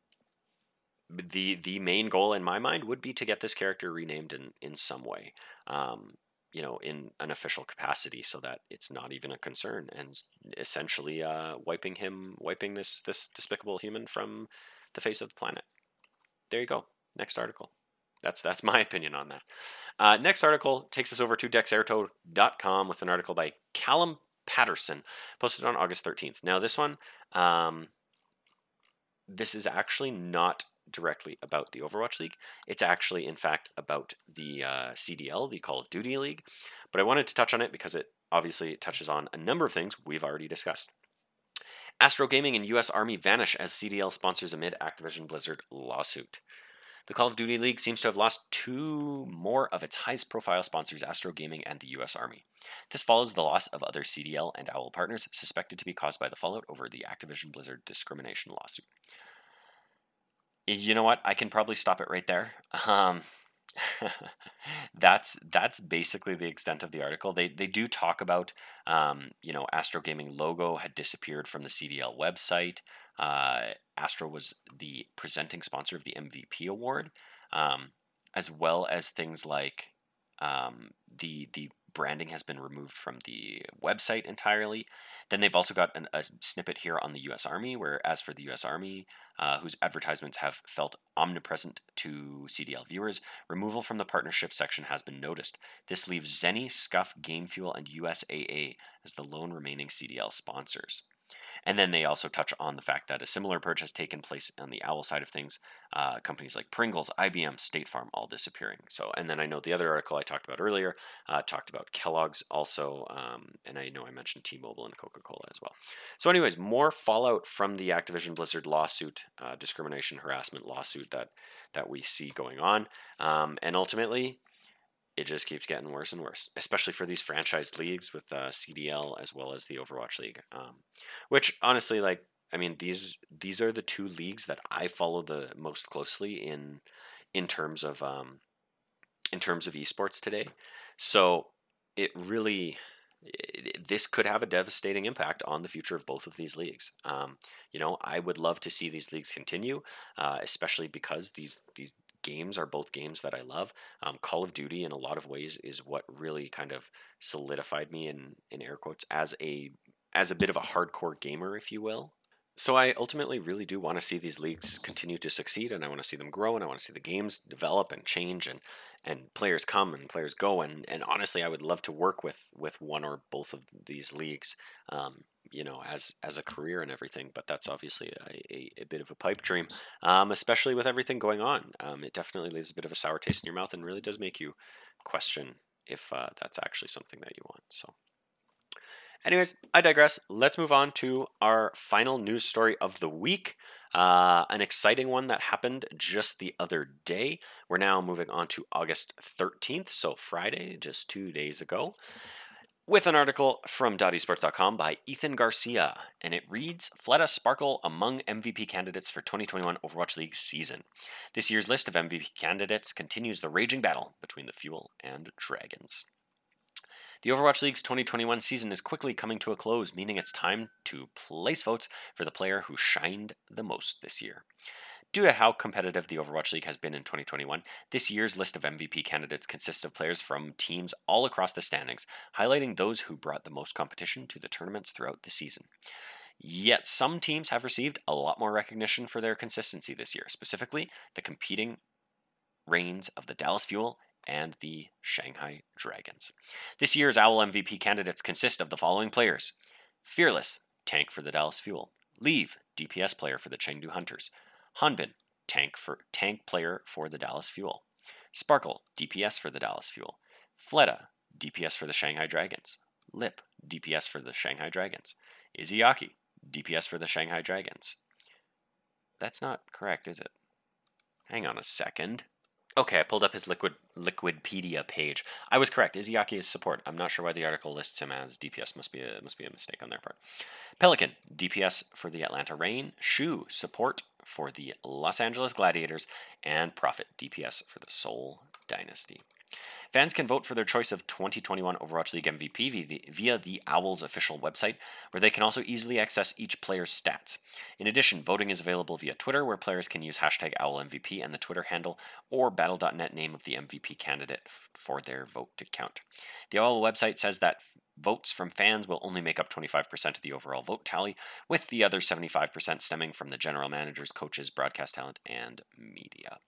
the the main goal in my mind would be to get this character renamed in in some way. Um, you know, in an official capacity, so that it's not even a concern, and essentially uh, wiping him, wiping this this despicable human from the face of the planet. There you go. Next article. That's that's my opinion on that. Uh, next article takes us over to Dexerto.com with an article by Callum Patterson, posted on August 13th. Now, this one, um, this is actually not directly about the Overwatch League. It's actually, in fact, about the uh, CDL, the Call of Duty League. But I wanted to touch on it because it obviously touches on a number of things we've already discussed. Astro Gaming and US Army vanish as CDL sponsors amid Activision Blizzard lawsuit. The Call of Duty League seems to have lost two more of its highest profile sponsors, Astro Gaming and the US Army. This follows the loss of other CDL and OWL partners suspected to be caused by the fallout over the Activision Blizzard discrimination lawsuit you know what? I can probably stop it right there. Um, that's that's basically the extent of the article. They they do talk about um, you know Astro Gaming logo had disappeared from the CDL website. Uh, Astro was the presenting sponsor of the MVP award, um, as well as things like um, the the branding has been removed from the website entirely. Then they've also got an, a snippet here on the U.S. Army, where as for the U.S. Army, uh, whose advertisements have felt omnipresent to CDL viewers, removal from the partnership section has been noticed. This leaves Zenni, Scuff, Game Fuel, and USAA as the lone remaining CDL sponsors. And then they also touch on the fact that a similar purge has taken place on the Owl side of things. Uh, companies like Pringles, IBM, State Farm, all disappearing. So, and then I know the other article I talked about earlier uh, talked about Kellogg's also, um, and I know I mentioned T-Mobile and Coca-Cola as well. So, anyways, more fallout from the Activision Blizzard lawsuit, uh, discrimination harassment lawsuit that that we see going on, um, and ultimately it just keeps getting worse and worse, especially for these franchise leagues with uh, CDL as well as the Overwatch League. Um, which honestly, like, I mean, these these are the two leagues that I follow the most closely in in terms of um, in terms of esports today. So it really it, this could have a devastating impact on the future of both of these leagues. Um, you know, I would love to see these leagues continue, uh, especially because these these games are both games that I love. Um, Call of Duty, in a lot of ways, is what really kind of solidified me in in air quotes as a as a bit of a hardcore gamer, if you will. So I ultimately really do want to see these leagues continue to succeed, and I want to see them grow, and I want to see the games develop and change, and and players come and players go, and and honestly, I would love to work with with one or both of these leagues. Um, you know, as as a career and everything. But that's obviously a, a, a bit of a pipe dream, um, especially with everything going on. Um, it definitely leaves a bit of a sour taste in your mouth and really does make you question if uh, that's actually something that you want. So. Anyways, I digress. Let's move on to our final news story of the week. Uh, an exciting one that happened just the other day. We're now moving on to August 13th, so Friday, just two days ago with an article from DotEsports.com by Ethan Garcia, and it reads Fleta Sparkle among MVP candidates for 2021 Overwatch League season. This year's list of MVP candidates continues the raging battle between the Fuel and Dragons. The Overwatch League's 2021 season is quickly coming to a close, meaning it's time to place votes for the player who shined the most this year. Due to how competitive the Overwatch League has been in 2021, this year's list of MVP candidates consists of players from teams all across the standings, highlighting those who brought the most competition to the tournaments throughout the season. Yet some teams have received a lot more recognition for their consistency this year, specifically the competing reigns of the Dallas Fuel and the Shanghai Dragons. This year's Owl MVP candidates consist of the following players Fearless, tank for the Dallas Fuel, Leave, DPS player for the Chengdu Hunters, Hanbin, tank for tank player for the Dallas Fuel. Sparkle, DPS for the Dallas Fuel. Fleta, DPS for the Shanghai Dragons. Lip, DPS for the Shanghai Dragons. Izayaki, DPS for the Shanghai Dragons. That's not correct, is it? Hang on a second. Okay, I pulled up his Liquid Liquipedia page. I was correct. Izayaki is support. I'm not sure why the article lists him as DPS. Must be a must be a mistake on their part. Pelican DPS for the Atlanta Reign. Shu support for the Los Angeles Gladiators, and Profit DPS for the Seoul Dynasty. Fans can vote for their choice of 2021 Overwatch League MVP via the Owls official website, where they can also easily access each player's stats. In addition, voting is available via Twitter, where players can use hashtag OwlMVP and the Twitter handle or Battle.net name of the MVP candidate for their vote to count. The Owl website says that Votes from fans will only make up 25% of the overall vote tally, with the other 75% stemming from the general managers, coaches, broadcast talent, and media.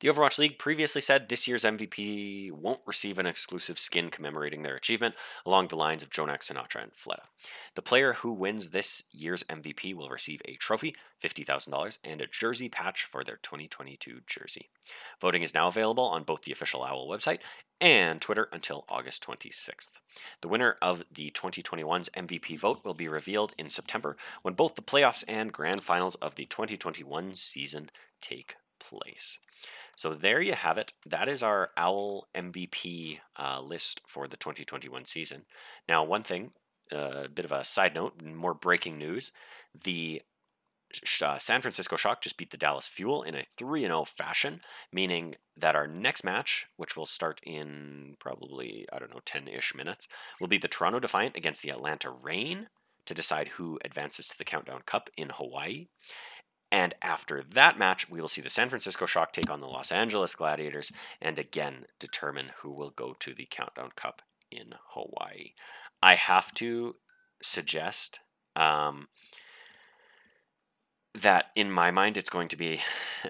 The Overwatch League previously said this year's MVP won't receive an exclusive skin commemorating their achievement along the lines of JJoNak, Sinatra, and Fleta. The player who wins this year's MVP will receive a trophy, $50,000, and a jersey patch for their 2022 jersey. Voting is now available on both the official OWL website and Twitter until August 26th. The winner of the 2021's MVP vote will be revealed in September when both the playoffs and grand finals of the 2021 season take place. So there you have it. That is our OWL MVP uh, list for the 2021 season. Now, one thing, uh, a bit of a side note, more breaking news: the uh, San Francisco Shock just beat the Dallas Fuel in a 3 0 fashion, meaning that our next match, which will start in probably, I don't know, 10 ish minutes, will be the Toronto Defiant against the Atlanta Reign to decide who advances to the Countdown Cup in Hawaii. And after that match, we will see the San Francisco Shock take on the Los Angeles Gladiators and again determine who will go to the Countdown Cup in Hawaii. I have to suggest um, that in my mind it's going to be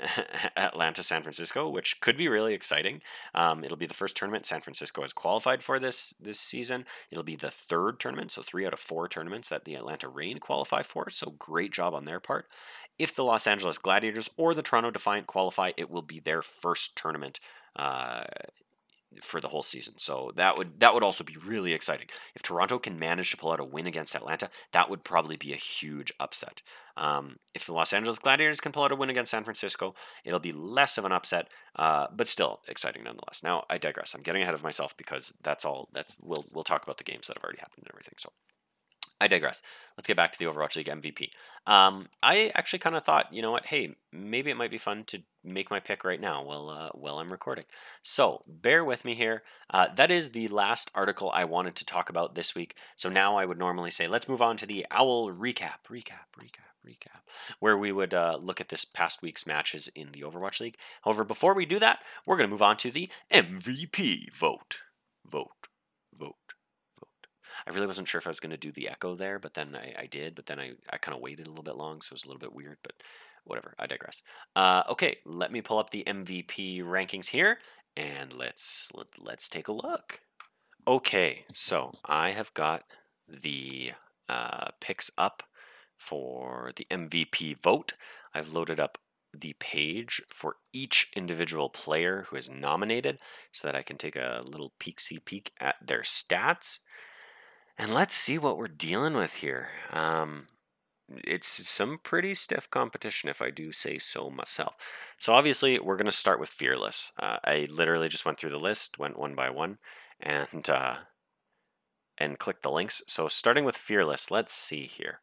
Atlanta San Francisco, which could be really exciting. Um, it'll be the first tournament San Francisco has qualified for this this season. It'll be the third tournament, so three out of four tournaments that the Atlanta Reign qualify for. So great job on their part. If the Los Angeles Gladiators or the Toronto Defiant qualify, it will be their first tournament uh, for the whole season. So that would that would also be really exciting. If Toronto can manage to pull out a win against Atlanta, that would probably be a huge upset. Um, if the Los Angeles Gladiators can pull out a win against San Francisco, it'll be less of an upset, uh, but still exciting nonetheless. Now I digress. I'm getting ahead of myself because that's all. That's we'll we'll talk about the games that have already happened and everything. So I digress. Let's get back to the Overwatch League MVP. Um, I actually kind of thought, you know what? Hey, maybe it might be fun to make my pick right now while uh, while I'm recording. So bear with me here. Uh, that is the last article I wanted to talk about this week. So now I would normally say, let's move on to the Owl recap, recap, recap, recap, where we would uh, look at this past week's matches in the Overwatch League. However, before we do that, we're going to move on to the MVP vote, vote, vote. I really wasn't sure if I was going to do the echo there, but then I, I did. But then I, I kind of waited a little bit long, so it was a little bit weird. But whatever, I digress. Uh, okay, let me pull up the MVP rankings here, and let's let, let's take a look. Okay, so I have got the uh, picks up for the MVP vote. I've loaded up the page for each individual player who is nominated so that I can take a little peek see peek at their stats. And let's see what we're dealing with here. Um, it's some pretty stiff competition, if I do say so myself. So obviously, we're going to start with Fearless. Uh, I literally just went through the list, went one by one, and uh, and clicked the links. So starting with Fearless, let's see here.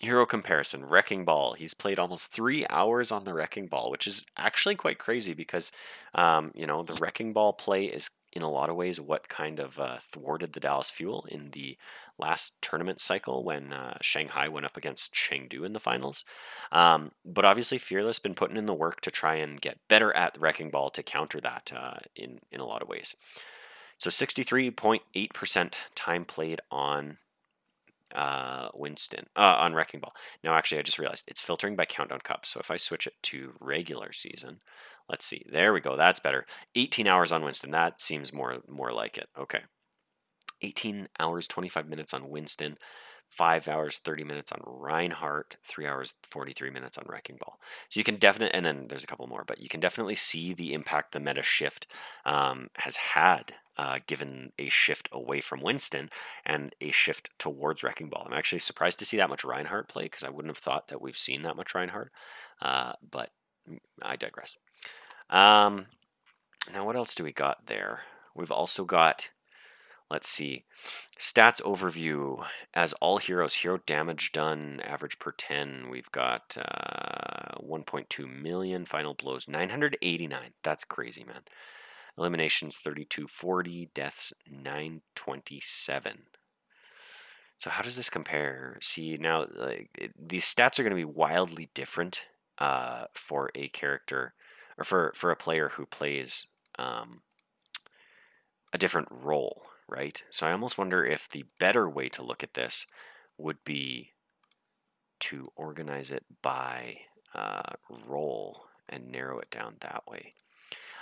Hero comparison, Wrecking Ball. He's played almost three hours on the Wrecking Ball, which is actually quite crazy because, um, you know, the Wrecking Ball play is in a lot of ways what kind of uh, thwarted the Dallas Fuel in the last tournament cycle when uh, Shanghai went up against Chengdu in the finals. Um, but obviously, Fearless been putting in the work to try and get better at the Wrecking Ball to counter that uh, in in a lot of ways. So 63.8% time played on uh, Winston uh, on Wrecking Ball. Now, actually, I just realized it's filtering by Countdown Cup. So if I switch it to regular season, let's see. There we go. That's better. 18 hours on Winston. That seems more more like it. Okay. 18 hours 25 minutes on Winston. 5 hours 30 minutes on Reinhardt, 3 hours 43 minutes on Wrecking Ball. So you can definitely, and then there's a couple more, but you can definitely see the impact the meta shift um, has had uh, given a shift away from Winston and a shift towards Wrecking Ball. I'm actually surprised to see that much Reinhardt play because I wouldn't have thought that we've seen that much Reinhardt, uh, but I digress. Um, now, what else do we got there? We've also got, let's see, stats overview. As all heroes, hero damage done, average per 10. We've got uh, 1.2 million, final blows 989. That's crazy, man. Eliminations 3240, deaths 927. So how does this compare? See now, like it, these stats are going to be wildly different uh, for a character or for for a player who plays um, a different role, right? So I almost wonder if the better way to look at this would be to organize it by uh, role and narrow it down that way.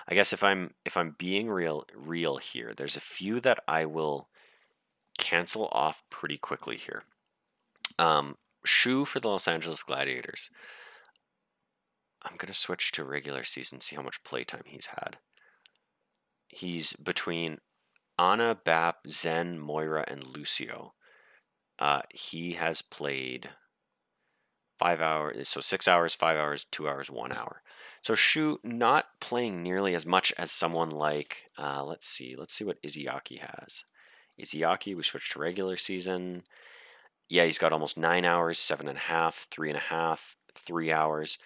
I guess if I'm if I'm being real real here, there's a few that I will cancel off pretty quickly here. Um, Shu for the Los Angeles Gladiators. I'm gonna switch to regular season, see how much playtime he's had. He's between Ana, Bap, Zen, Moira, and Lucio. Uh, he has played five hours, so six hours, five hours, two hours, one hour. So Shu not playing nearly as much as someone like, uh, let's see, let's see what Izayaki has. Izayaki, we switched to regular season. yeah, he's got almost nine hours, seven and a half, three and a half, three hours.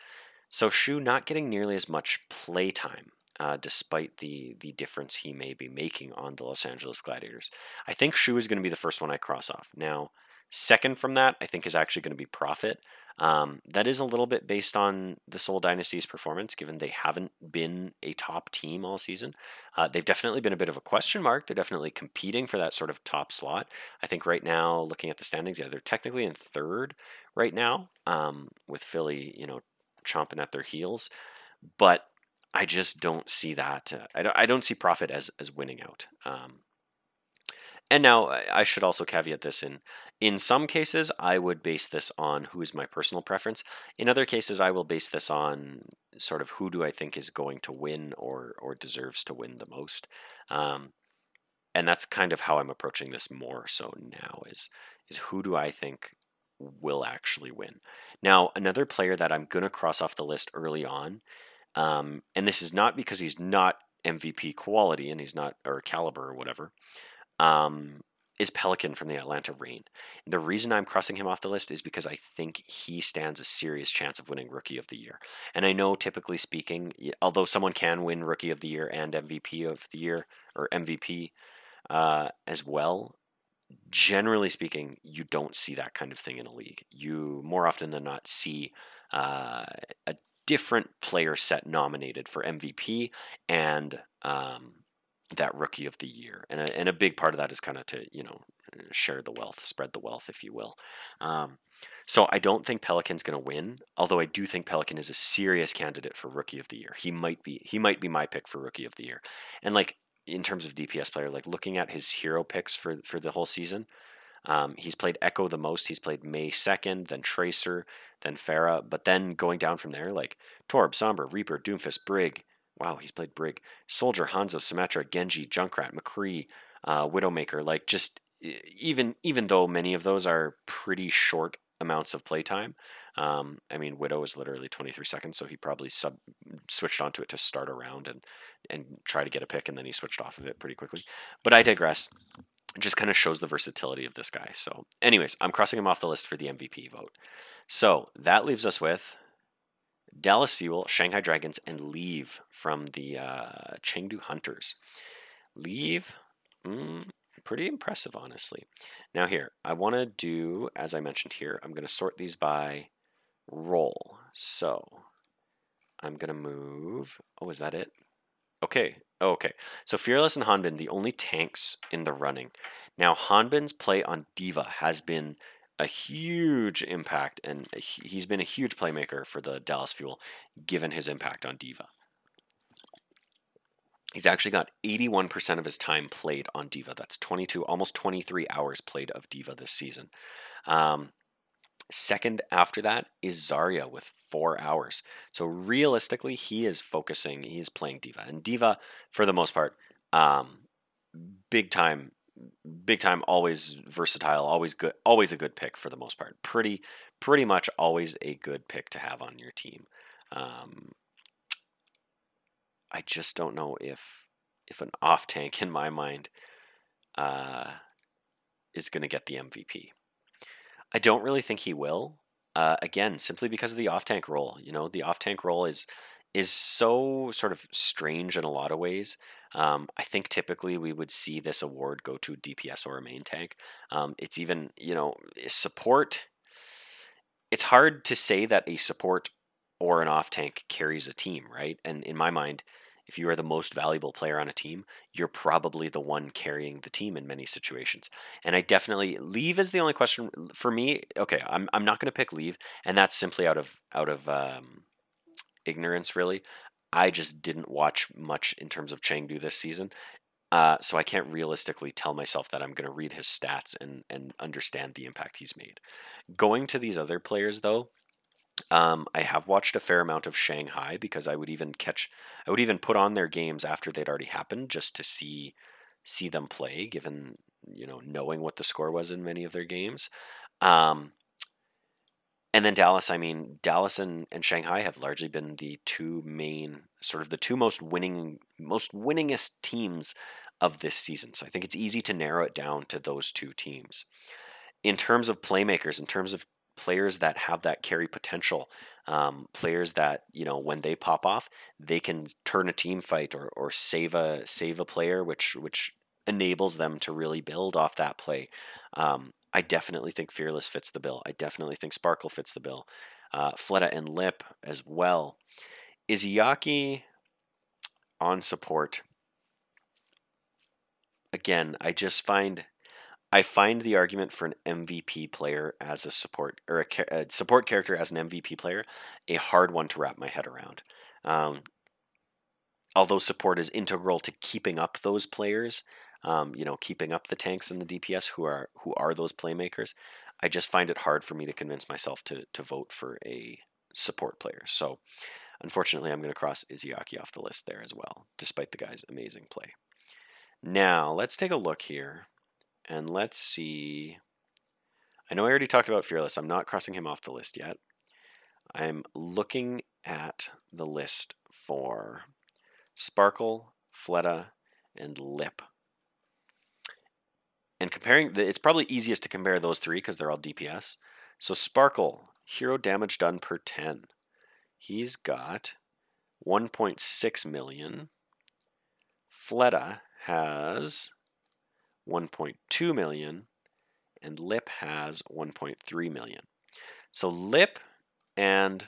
So Shu not getting nearly as much play time, uh, despite the the difference he may be making on the Los Angeles Gladiators. I think Shu is going to be the first one I cross off. Now, second from that, I think is actually going to be Profit. Um, that is a little bit based on the Seoul Dynasty's performance, given they haven't been a top team all season. Uh, they've definitely been a bit of a question mark. They're definitely competing for that sort of top slot. I think right now, looking at the standings, yeah, they're technically in third right now, um, with Philly, you know, chomping at their heels. But I just don't see that. Uh, I don't. I don't see Profit as as winning out. Um, and now I should also caveat this in in some cases I would base this on who is my personal preference. In other cases I will base this on sort of who do I think is going to win or or deserves to win the most. Um, and that's kind of how I'm approaching this more so now is is who do I think will actually win. Now another player that I'm going to cross off the list early on um, and this is not because he's not MVP quality and he's not or caliber or whatever um, is Pelican from the Atlanta Reign. The reason I'm crossing him off the list is because I think he stands a serious chance of winning Rookie of the Year. And I know, typically speaking, although someone can win Rookie of the Year and MVP of the Year or MVP uh, as well, generally speaking, you don't see that kind of thing in a league. You more often than not see uh, a different player set nominated for MVP and um, that rookie of the year. And a, and a big part of that is kind of to, you know, share the wealth, spread the wealth, if you will. Um, so I don't think Pelican's going to win, although I do think Pelican is a serious candidate for rookie of the year. He might be he might be my pick for rookie of the year. And like in terms of DPS player, like looking at his hero picks for for the whole season, um, he's played Echo the most. He's played Mei second, then Tracer, then Pharah. But then going down from there, like Torb, Sombra, Reaper, Doomfist, Brig, Wow, he's played Brig, Soldier, Hanzo, Symmetra, Genji, Junkrat, McCree, uh, Widowmaker. Like just even even though many of those are pretty short amounts of playtime. Um, I mean, Widow is literally 23 seconds, so he probably sub switched onto it to start a round and and try to get a pick, and then he switched off of it pretty quickly. But I digress. It just kind of shows the versatility of this guy. So, anyways, I'm crossing him off the list for the MVP vote. So that leaves us with Dallas Fuel, Shanghai Dragons, and Leave from the uh, Chengdu Hunters. Leave, mm, pretty impressive, honestly. Now, here, I want to do, as I mentioned here, I'm going to sort these by role. So, I'm going to move. Oh, is that it? Okay. Oh, okay. So, Fearless and Hanbin, the only tanks in the running. Now, Hanbin's play on D.Va has been a huge impact, and he's been a huge playmaker for the Dallas Fuel, given his impact on D.Va. He's actually got 81% of his time played on D.Va. That's 22, almost 23 hours played of D.Va this season. Um, second after that is Zarya with four hours. So realistically, he is focusing, he is playing D.Va. And D.Va, for the most part, um, big time big time, always versatile, always good, always a good pick for the most part. Pretty, pretty much always a good pick to have on your team. Um, I just don't know if if an off tank in my mind uh, is going to get the MVP. I don't really think he will. Uh, again, simply because of the off tank role. You know, the off tank role is is so sort of strange in a lot of ways. Um, I think typically we would see this award go to DPS or a main tank. Um, it's even, you know, support. It's hard to say that a support or an off tank carries a team, right? And in my mind, if you are the most valuable player on a team, you're probably the one carrying the team in many situations. And I definitely leave is the only question for me. Okay, I'm I'm not going to pick leave, and that's simply out of out of um, ignorance, really. I just didn't watch much in terms of Chengdu this season. Uh, so I can't realistically tell myself that I'm going to read his stats and, and understand the impact he's made. Going to these other players, though, um, I have watched a fair amount of Shanghai because I would even catch, I would even put on their games after they'd already happened just to see see them play, given you know knowing what the score was in many of their games. Um, and then Dallas, I mean, Dallas and, and Shanghai have largely been the two main, sort of the two most winning, most winningest teams of this season. So I think it's easy to narrow it down to those two teams. in terms of playmakers, in terms of players that have that carry potential, um, players that you know when they pop off, they can turn a team fight or, or save a save a player, which which enables them to really build off that play. Um, I definitely think Fearless fits the bill. I definitely think Sparkle fits the bill. Uh, Fleta and Lip as well. Izayaki on support. Again, I just find I find the argument for an MVP player as a support or a, a, support character as an MVP player a hard one to wrap my head around. Um, although support is integral to keeping up those players, um, you know, keeping up the tanks and the DPS who are who are those playmakers, I just find it hard for me to convince myself to to vote for a support player. So, unfortunately, I'm going to cross Izayaki off the list there as well, despite the guy's amazing play. Now, let's take a look here and let's see. I know I already talked about Fearless. I'm not crossing him off the list yet. I'm looking at the list for Sparkle, Fleta, and Lip. And comparing, it's probably easiest to compare those three because they're all DPS. So Sparkle, hero damage done per 10. He's got 1.6 million. Fleta has 1.2 million and Lip has 1.3 million. So Lip and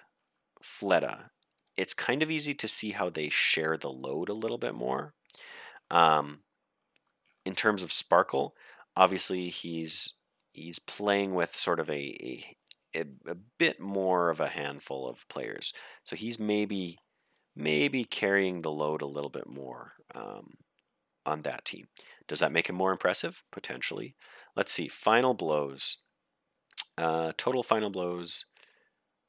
Fleta, it's kind of easy to see how they share the load a little bit more. Um, in terms of Sparkle, obviously he's he's playing with sort of a, a a, bit more of a handful of players, so he's maybe maybe carrying the load a little bit more um, on that team. Does that make him more impressive? Potentially. Let's see. Final blows. Uh, total final blows.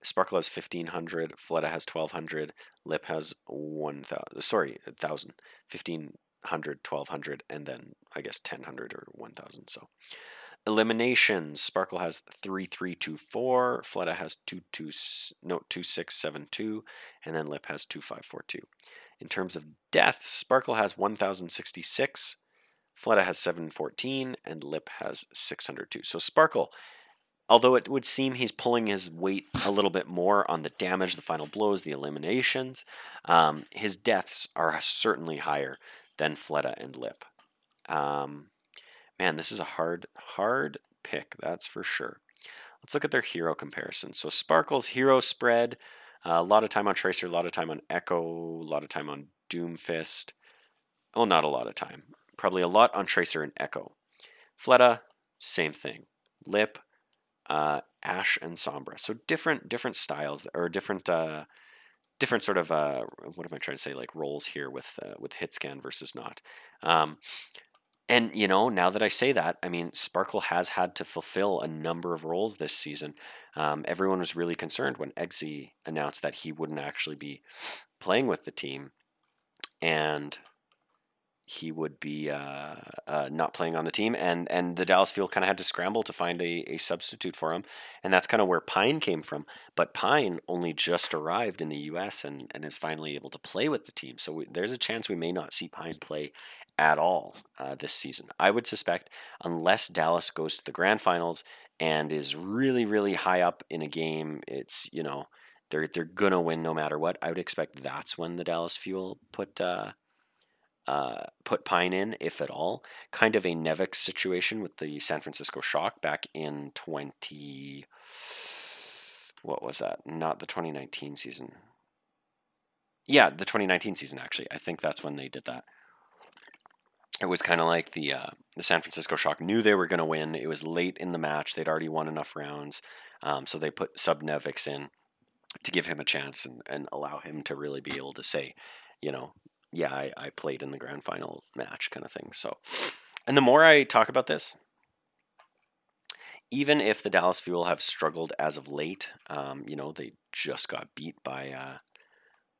Sparkle has 1500, Fleta has 1200, Lip has 1000. Sorry, 1000. 1500, 1200, and then I guess 1000 or 1000. So eliminations. Sparkle has 3324, Fleta has 22 no 2672, and then Lip has 2542. In terms of deaths, Sparkle has 1066, Fleta has 714, and Lip has 602. So Sparkle, although it would seem he's pulling his weight a little bit more on the damage, the final blows, the eliminations, um, his deaths are certainly higher than Fleta and Lip. Um, man, this is a hard, hard pick, that's for sure. Let's look at their hero comparison. So Sparkle's hero spread, uh, a lot of time on Tracer, a lot of time on Echo, a lot of time on Doomfist. Well, not a lot of time. Probably a lot on Tracer and Echo. Fleta, same thing. Lip, uh, Ashe, and Sombra. So different different styles or different uh, different sort of uh, what am I trying to say like roles here with uh, with hit scan versus not. Um, and you know, now that I say that, I mean, Sparkle has had to fulfill a number of roles this season. Um, everyone was really concerned when Eggsy announced that he wouldn't actually be playing with the team, and he would be uh, uh, not playing on the team, and and the Dallas Fuel kind of had to scramble to find a, a substitute for him, and that's kind of where Pine came from. But Pine only just arrived in the U.S. and and is finally able to play with the team, so we, there's a chance we may not see Pine play at all uh, this season. I would suspect, unless Dallas goes to the grand finals and is really, really high up in a game, it's, you know, they're, they're to win no matter what. I would expect that's when the Dallas Fuel put. Uh, uh, put Pine in, if at all. Kind of a Nevix situation with the San Francisco Shock back in 20. What was that? Not the 2019 season. Yeah, the 2019 season, actually. I think that's when they did that it was kind of like the uh, the San Francisco Shock knew they were going to win. It was late in the match; they'd already won enough rounds, um, so they put Sub Nevix in to give him a chance and, and allow him to really be able to say, you know, yeah, I, I played in the grand final match, kind of thing. So, and the more I talk about this, even if the Dallas Fuel have struggled as of late, um, you know, they just got beat by. Uh,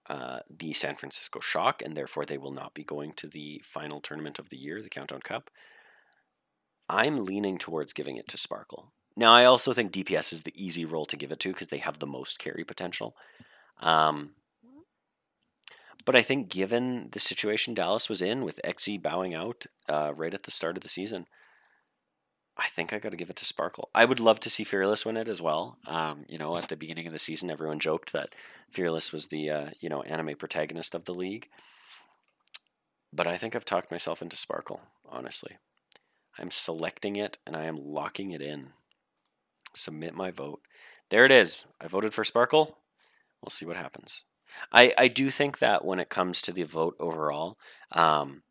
uh, the San Francisco Shock, and therefore they will not be going to the final tournament of the year, the Countdown Cup. I'm leaning towards giving it to Sparkle. Now, I also think DPS is the easy role to give it to because they have the most carry potential. Um, but I think given the situation Dallas was in with Eggsy bowing out uh, right at the start of the season, I think I got to give it to Sparkle. I would love to see Fearless win it as well. Um, you know, at the beginning of the season, everyone joked that Fearless was the uh, you know anime protagonist of the league. But I think I've talked myself into Sparkle. Honestly, I'm selecting it and I am locking it in. Submit my vote. There it is. I voted for Sparkle. We'll see what happens. I, I do think that when it comes to the vote overall, um,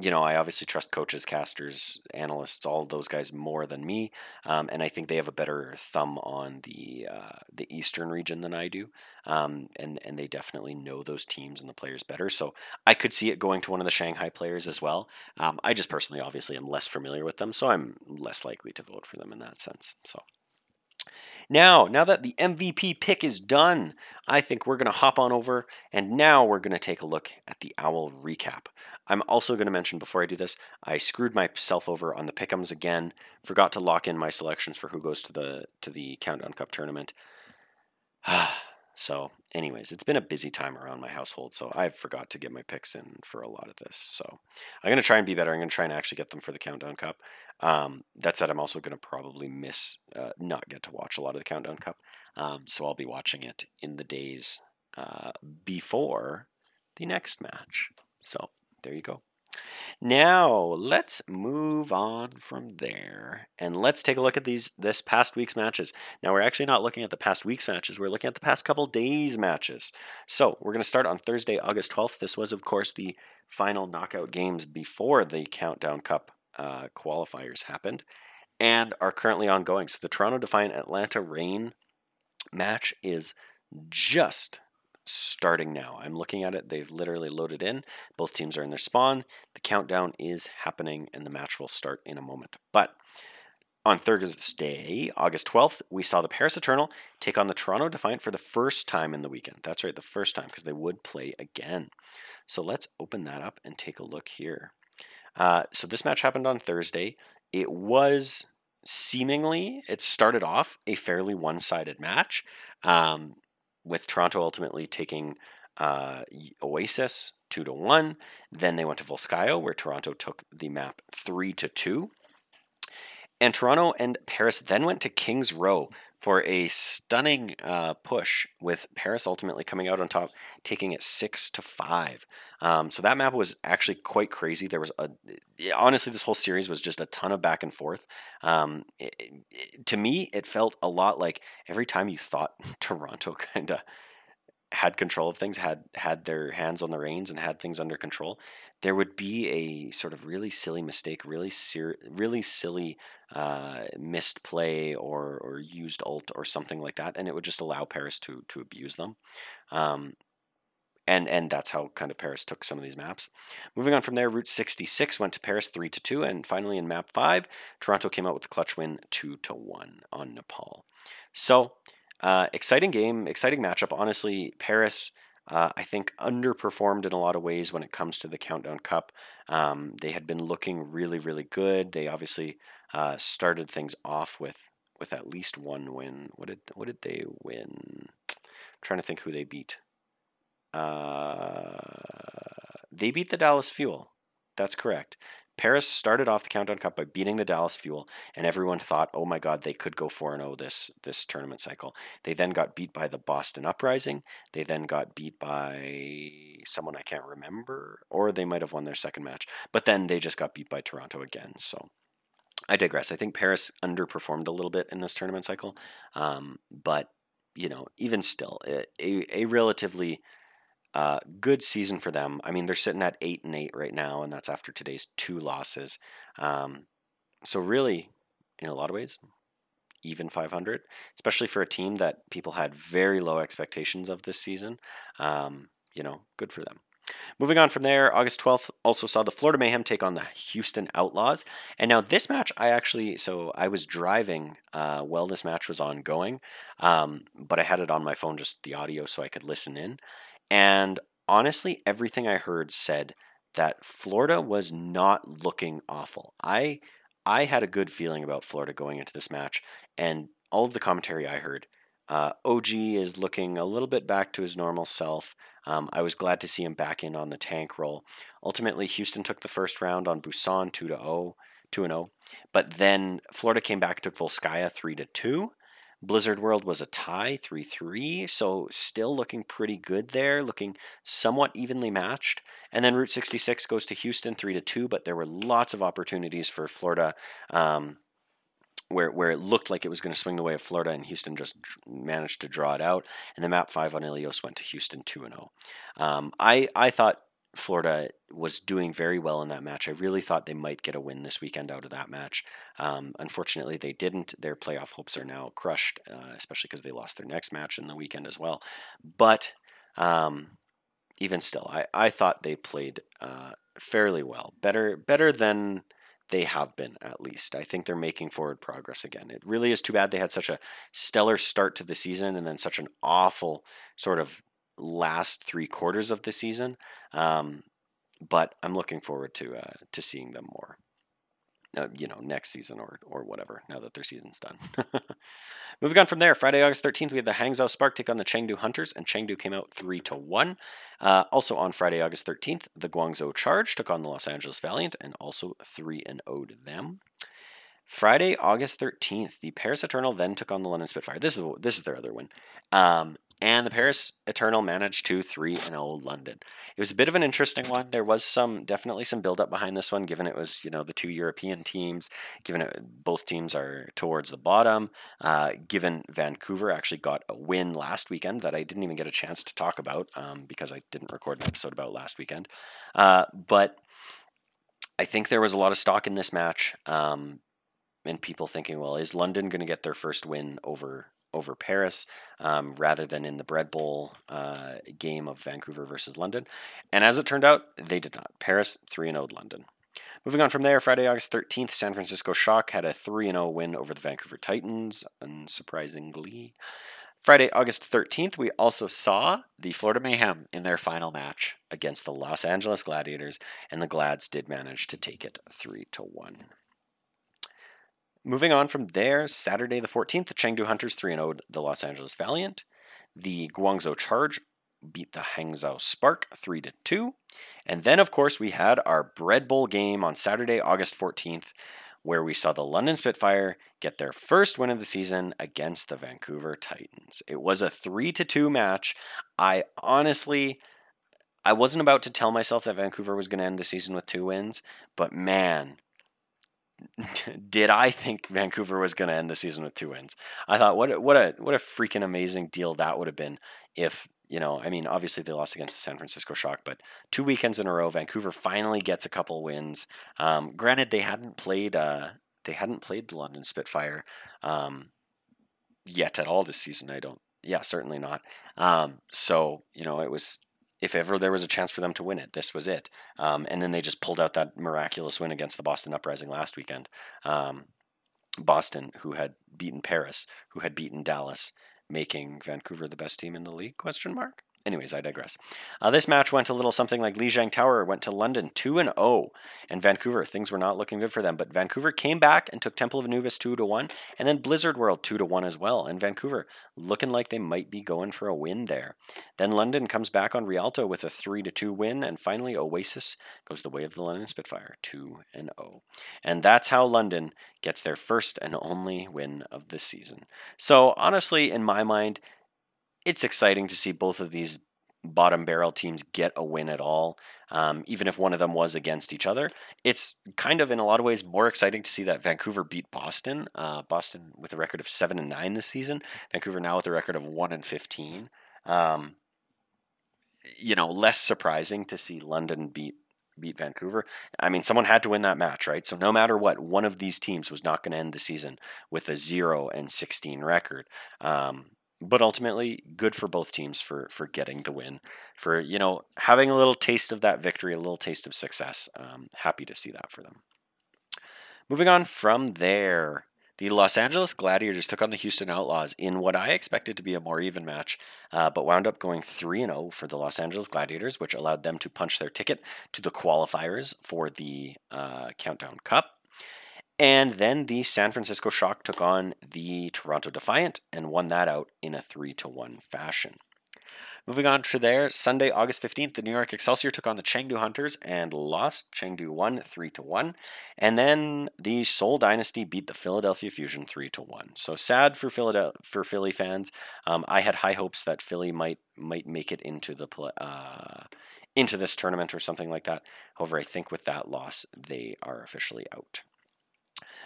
you know, I obviously trust coaches, casters, analysts, all those guys more than me, um, and I think they have a better thumb on the uh, the Eastern region than I do, um, and and they definitely know those teams and the players better. So I could see it going to one of the Shanghai players as well. Um, I just personally, obviously, am less familiar with them, so I'm less likely to vote for them in that sense. So. Now, now that the MVP pick is done, I think we're going to hop on over and now we're going to take a look at the Owl recap. I'm also going to mention before I do this, I screwed myself over on the pickums again. Forgot to lock in my selections for who goes to the to the Countdown Cup tournament. Ah, so, anyways, it's been a busy time around my household, so I forgot to get my picks in for a lot of this. So, I'm going to try and be better. I'm going to try and actually get them for the Countdown Cup. Um, that said, I'm also going to probably miss, uh, not get to watch a lot of the Countdown Cup. Um, so I'll be watching it in the days uh, before the next match. So there you go. Now let's move on from there and let's take a look at these this past week's matches. Now we're actually not looking at the past week's matches, we're looking at the past couple days matches. So we're going to start on Thursday, August 12th. This was of course the final knockout games before the Countdown Cup uh, qualifiers happened and are currently ongoing. So the Toronto Defiant Atlanta Reign match is just starting now. I'm looking at it. They've literally loaded in. Both teams are in their spawn. The countdown is happening and the match will start in a moment. But on Thursday, August 12th, we saw the Paris Eternal take on the Toronto Defiant for the first time in the weekend. That's right, the first time, because they would play again. So let's open that up and take a look here. Uh, so this match happened on Thursday. It was seemingly, it started off a fairly one sided match, um, with Toronto ultimately taking uh, Oasis two to one. Then they went to Volskaya, where Toronto took the map three to two. And Toronto and Paris then went to Kings Row for a stunning uh, push, with Paris ultimately coming out on top, taking it six to five. Um, so that map was actually quite crazy. There was a honestly, this whole series was just a ton of back and forth. Um, it, it, to me, it felt a lot like every time you thought Toronto kind of had control of things, had had their hands on the reins, and had things under control, there would be a sort of really silly mistake, really ser- really silly uh, missed play or or used ult or something like that, and it would just allow Paris to to abuse them. Um, and and that's how kind of Paris took some of these maps. Moving on from there, Route 66 went to Paris three to two, and finally in map five, Toronto came out with the clutch win two to one on Nepal. So uh, exciting game, exciting matchup. Honestly, Paris, uh, I think, underperformed in a lot of ways when it comes to the Countdown Cup. Um, they had been looking really, really good. They obviously uh, started things off with with at least one win. What did what did they win? I'm trying to think who they beat. Uh, they beat the Dallas Fuel. That's correct. Paris started off the Countdown Cup by beating the Dallas Fuel, and everyone thought, "Oh my God, they could go four and zero this this tournament cycle." They then got beat by the Boston Uprising. They then got beat by someone I can't remember, or they might have won their second match. But then they just got beat by Toronto again. So I digress. I think Paris underperformed a little bit in this tournament cycle, um, but you know, even still, a, a relatively uh, good season for them. I mean, they're sitting at eight and eight right now, and that's after today's two losses. Um, so really, in a lot of ways, even 500, especially for a team that people had very low expectations of this season. Um, you know, good for them. Moving on from there, August 12th also saw the Florida Mayhem take on the Houston Outlaws. And now this match, I actually, so I was driving uh, while this match was ongoing, um, but I had it on my phone, just the audio, so I could listen in. And honestly, everything I heard said that Florida was not looking awful. I I had a good feeling about Florida going into this match, and all of the commentary I heard, uh, OG is looking a little bit back to his normal self. Um, I was glad to see him back in on the tank role. Ultimately, Houston took the first round on Busan 2 to 0. 2 0. But then Florida came back, took Volskaya 3 to 2. Blizzard World was a tie, 3 3. So still looking pretty good there, looking somewhat evenly matched. And then Route 66 goes to Houston 3 to 2, but there were lots of opportunities for Florida. Um, where, where it looked like it was going to swing the way of Florida, and Houston just managed to draw it out. And the map five on Ilios went to Houston two and zero. Oh. Um, I I thought Florida was doing very well in that match. I really thought they might get a win this weekend out of that match. Um, unfortunately, they didn't. Their playoff hopes are now crushed, uh, especially because they lost their next match in the weekend as well. But um, even still, I, I thought they played uh, fairly well, better better than they have been at least. I think they're making forward progress again. It really is too bad they had such a stellar start to the season and then such an awful sort of last three quarters of the season. Um, but I'm looking forward to uh, to seeing them more uh, you know, next season or or whatever. Now that their season's done. Moving on from there, Friday, August 13th, we had the Hangzhou Spark take on the Chengdu Hunters, and Chengdu came out three to one. Uh, also on Friday, August 13th, the Guangzhou Charge took on the Los Angeles Valiant, and also three and zero to them. Friday, August 13th, the Paris Eternal then took on the London Spitfire. This is this is their other win. Um, and the Paris Eternal managed to 3 and 0 London. It was a bit of an interesting one. There was some definitely some build up behind this one given it was, you know, the two European teams, given it both teams are towards the bottom, uh, given Vancouver actually got a win last weekend that I didn't even get a chance to talk about um, because I didn't record an episode about last weekend. Uh, but I think there was a lot of stock in this match. Um, and people thinking, well, is London going to get their first win over over Paris um, rather than in the Bread Bowl uh, game of Vancouver versus London? And as it turned out, they did not. Paris 3 0 London. Moving on from there, Friday, August 13th, San Francisco Shock had a 3 0 win over the Vancouver Titans, unsurprisingly. Friday, August 13th, we also saw the Florida Mayhem in their final match against the Los Angeles Gladiators, and the Glads did manage to take it 3 to 1. Moving on from there, Saturday the 14th, the Chengdu Hunters 3 0 the Los Angeles Valiant. The Guangzhou Charge beat the Hangzhou Spark 3 2. And then, of course, we had our Bread Bowl game on Saturday, August 14th, where we saw the London Spitfire get their first win of the season against the Vancouver Titans. It was a 3 2 match. I honestly. I wasn't about to tell myself that Vancouver was going to end the season with two wins, but man, did I think Vancouver was going to end the season with two wins. I thought what a, what a what a freaking amazing deal that would have been if you know I mean obviously they lost against the San Francisco Shock, but two weekends in a row, Vancouver finally gets a couple wins. Um, granted, they hadn't played uh, they hadn't played the London Spitfire um, yet at all this season. I don't. Yeah, certainly not. Um, so you know it was if ever there was a chance for them to win it, this was it. Um, and then they just pulled out that miraculous win against the Boston Uprising last weekend. Um, Boston, who had beaten Paris, who had beaten Dallas, making Vancouver the best team in the league? Question mark. Anyways, I digress. Uh, this match went a little something like Lijiang Tower went to London 2 and 0, and Vancouver things were not looking good for them. But Vancouver came back and took Temple of Anubis 2 to 1, and then Blizzard World 2 to 1 as well. And Vancouver looking like they might be going for a win there. Then London comes back on Rialto with a 3 to 2 win, and finally Oasis goes the way of the London Spitfire 2 and 0. And that's how London gets their first and only win of the season. So honestly, in my mind it's exciting to see both of these bottom barrel teams get a win at all, um, even if one of them was against each other. It's kind of, in a lot of ways, more exciting to see that Vancouver beat Boston. Uh, Boston with a record of seven and nine this season. Vancouver now with a record of one and fifteen. Um, you know, less surprising to see London beat beat Vancouver. I mean, someone had to win that match, right? So no matter what, one of these teams was not going to end the season with a zero and sixteen record. Um, but ultimately good for both teams for for getting the win for you know having a little taste of that victory a little taste of success um, happy to see that for them moving on from there the Los Angeles Gladiators took on the Houston Outlaws in what I expected to be a more even match, uh, but wound up going 3 0 for the Los Angeles Gladiators, which allowed them to punch their ticket to the qualifiers for the uh, Countdown Cup. And then the San Francisco Shock took on the Toronto Defiant and won that out in a 3 to 1 fashion. Moving on to there, Sunday, August 15th, the New York Excelsior took on the Chengdu Hunters and lost. Chengdu won 3 to 1. And then the Seoul Dynasty beat the Philadelphia Fusion 3 to 1. So sad for Philadelphia for Philly fans. Um, I had high hopes that Philly might might make it into the uh, into this tournament or something like that. However, I think with that loss, they are officially out.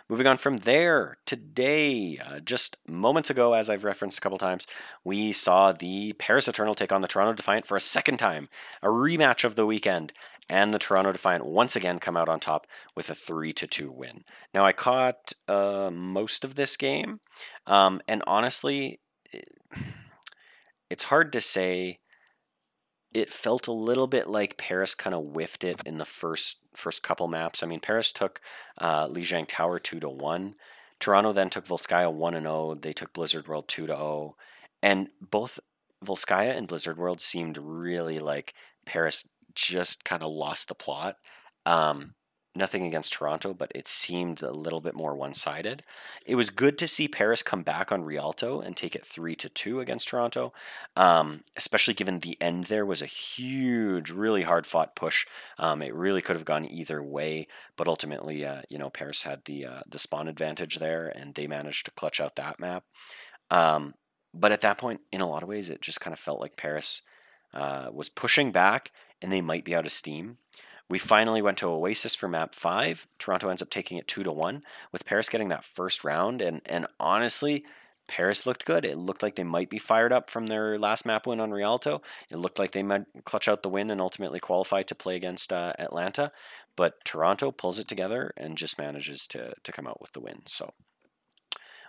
Moving on from there, today, uh, just moments ago, as I've referenced a couple times, we saw the Paris Eternal take on the Toronto Defiant for a second time, a rematch of the weekend, and the Toronto Defiant once again come out on top with a 3 to 2 win. Now, I caught uh, most of this game, um, and honestly, it's hard to say it felt a little bit like Paris kind of whiffed it in the first first couple maps. I mean, Paris took uh, Lijiang Tower two to one. Toronto then took Volskaya one and zero. Oh. They took Blizzard World two to zero, oh. and both Volskaya and Blizzard World seemed really like Paris just kind of lost the plot. Um, nothing against Toronto, but it seemed a little bit more one-sided. It was good to see Paris come back on Rialto and take it three to two against Toronto, um, especially given the end there was a huge, really hard-fought push. Um, it really could have gone either way, but ultimately, uh, you know, Paris had the uh, the spawn advantage there, and they managed to clutch out that map. Um, but at that point, in a lot of ways, it just kind of felt like Paris uh, was pushing back, and they might be out of steam. We finally went to Oasis for map five. Toronto ends up taking it two to one, with Paris getting that first round. And and honestly, Paris looked good. It looked like they might be fired up from their last map win on Rialto. It looked like they might clutch out the win and ultimately qualify to play against uh, Atlanta. But Toronto pulls it together and just manages to to come out with the win. So.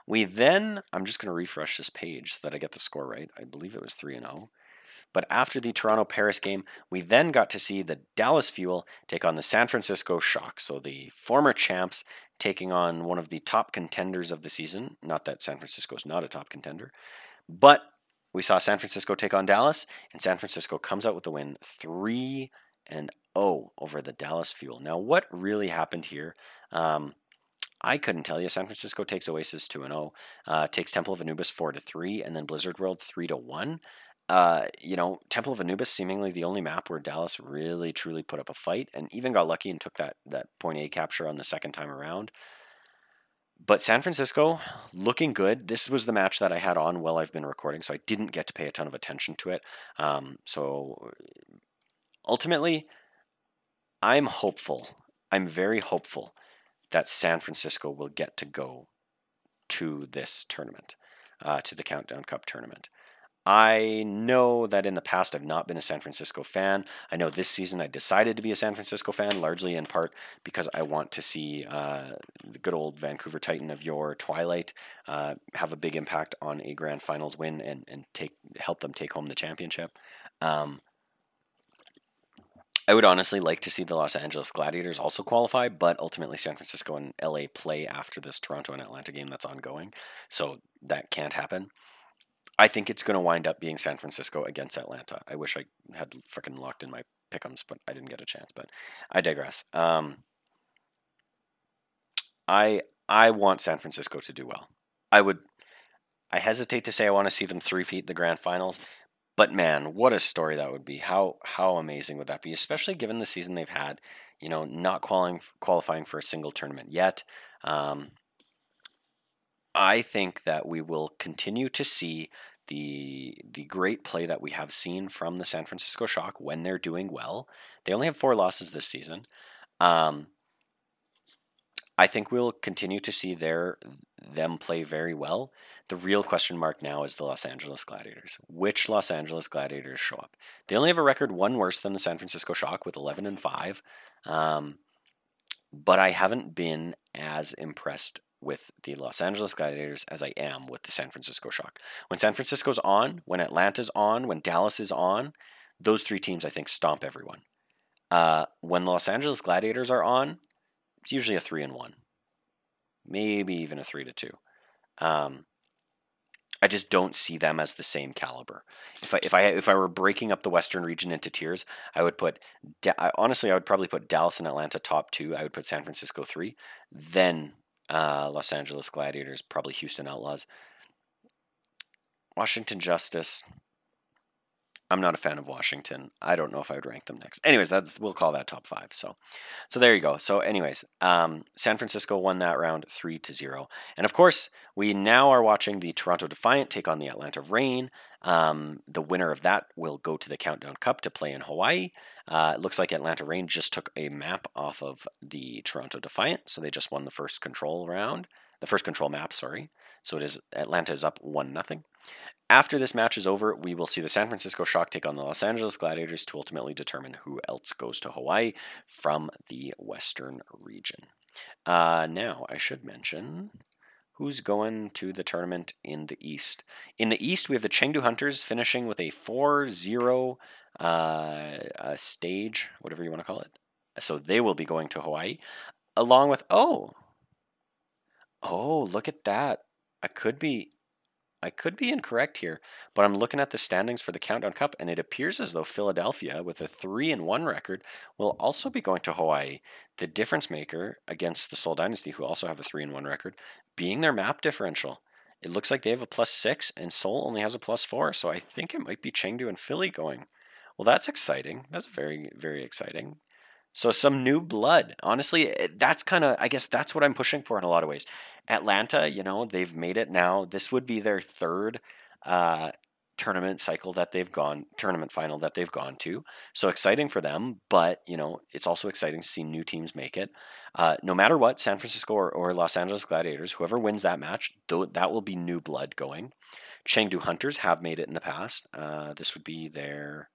We then, I'm just going to refresh this page so that I get the score right. I believe it was 3 and 0. But after the Toronto Paris game, we then got to see the Dallas Fuel take on the San Francisco Shock. So the former champs taking on one of the top contenders of the season. Not that San Francisco is not a top contender, but we saw San Francisco take on Dallas, and San Francisco comes out with the win 3 and 0 over the Dallas Fuel. Now, what really happened here? Um, I couldn't tell you. San Francisco takes Oasis 2 0, uh, takes Temple of Anubis 4 to 3, and then Blizzard World 3 to 1 uh, you know, Temple of Anubis seemingly the only map where Dallas really truly put up a fight and even got lucky and took that that point A capture on the second time around. But San Francisco looking good. This was the match that I had on while I've been recording, so I didn't get to pay a ton of attention to it. Um, so ultimately, I'm hopeful. I'm very hopeful that San Francisco will get to go to this tournament, uh, to the Countdown Cup tournament. I know that in the past I've not been a San Francisco fan. I know this season I decided to be a San Francisco fan, largely in part because I want to see uh, the good old Vancouver Titan of your Twilight uh, have a big impact on a grand finals win and, and take help them take home the championship. Um, I would honestly like to see the Los Angeles Gladiators also qualify, but ultimately San Francisco and LA play after this Toronto and Atlanta game that's ongoing, so that can't happen. I think it's going to wind up being San Francisco against Atlanta. I wish I had freaking locked in my pickums, but I didn't get a chance. But I digress. Um, I I want San Francisco to do well. I would. I hesitate to say I want to see them three feet the grand finals, but man, what a story that would be! How how amazing would that be? Especially given the season they've had. You know, not qualifying qualifying for a single tournament yet. Um, I think that we will continue to see the the great play that we have seen from the San Francisco Shock when they're doing well. They only have four losses this season. Um, I think we'll continue to see their them play very well. The real question mark now is the Los Angeles Gladiators. Which Los Angeles Gladiators show up? They only have a record one worse than the San Francisco Shock with 11 and 5. Um, but I haven't been as impressed with the Los Angeles Gladiators as I am with the San Francisco Shock. When San Francisco's on, when Atlanta's on, when Dallas is on, those three teams I think stomp everyone. Uh, when Los Angeles Gladiators are on, it's usually a three and one, maybe even a three to two. Um, I just don't see them as the same caliber. If I if I if I were breaking up the Western region into tiers, I would put honestly I would probably put Dallas and Atlanta top two. I would put San Francisco three, then uh, Los Angeles Gladiators, probably Houston Outlaws. Washington Justice. I'm not a fan of Washington. I don't know if I would rank them next. Anyways, that's we'll call that top five. So, so there you go. So, anyways, um, San Francisco won that round three to zero, and of course, we now are watching the Toronto Defiant take on the Atlanta Reign. Um, the winner of that will go to the Countdown Cup to play in Hawaii. Uh, it looks like Atlanta Reign just took a map off of the Toronto Defiant, so they just won the first control round, the first control map. Sorry, so it is Atlanta is up one nothing. After this match is over, we will see the San Francisco Shock take on the Los Angeles Gladiators to ultimately determine who else goes to Hawaii from the Western region. Uh, now, I should mention who's going to the tournament in the East. In the East, we have the Chengdu Hunters finishing with a 4 0 uh, stage, whatever you want to call it. So they will be going to Hawaii, along with, oh, oh, look at that. I could be I could be incorrect here, but I'm looking at the standings for the Countdown Cup, and it appears as though Philadelphia, with a three and one record, will also be going to Hawaii. The difference maker against the Seoul Dynasty, who also have a three and one record, being their map differential. It looks like they have a plus six, and Seoul only has a plus four, so I think it might be Chengdu and Philly going. Well, that's exciting. That's very, very exciting. So some new blood. Honestly, eh, that's kind of I guess that's what I'm pushing for in a lot of ways. Atlanta, you know, they've made it now. This would be their third uh, tournament cycle that they've gone tournament final that they've gone to. So exciting for them, but you know, it's also exciting to see new teams make it. Uh, no matter what, San Francisco or, or, Los Angeles Gladiators, whoever wins that match, th- that will be new blood going. Chengdu Hunters have made it in the past. Uh, this would be their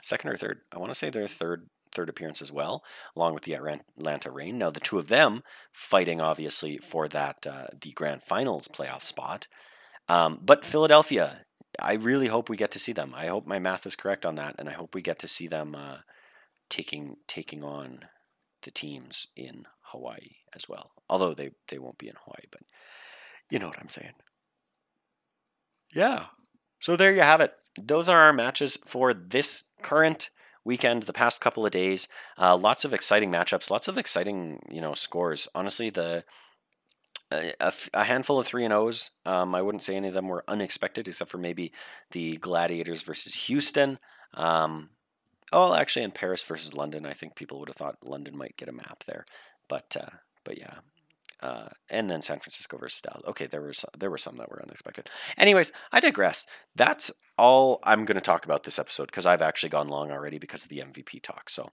second or third. I want to say their third third appearance as well, along with the Atlanta Reign. Now the two of them fighting obviously for that uh, the grand finals playoff spot. Um, but Philadelphia, I really hope we get to see them. I hope my math is correct on that, and I hope we get to see them uh, taking taking on the teams in Hawaii as well. Although they they won't be in Hawaii, but you know what I'm saying. Yeah. So there you have it those are our matches for this current weekend, the past couple of days. Uh, lots of exciting matchups, lots of exciting you know scores. Honestly, the a, a handful of three and O's. Um, I wouldn't say any of them were unexpected, except for maybe the Gladiators versus Houston. Um, oh, actually, in Paris versus London, I think people would have thought London might get a map there, but uh, but yeah, uh, and then San Francisco versus Dallas. Okay, there some, there were some that were unexpected. Anyways, I digress. That's all I'm going to talk about this episode because I've actually gone long already because of the MVP talk. So,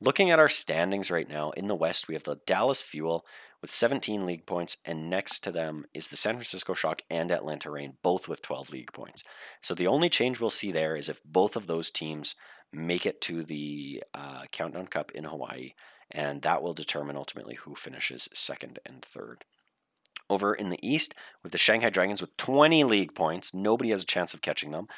looking at our standings right now in the West, we have the Dallas Fuel with 17 league points, and next to them is the San Francisco Shock and Atlanta Reign, both with 12 league points. So the only change we'll see there is if both of those teams make it to the uh, Countdown Cup in Hawaii and that will determine ultimately who finishes second and third. Over in the East, with the Shanghai Dragons with 20 league points, nobody has a chance of catching them.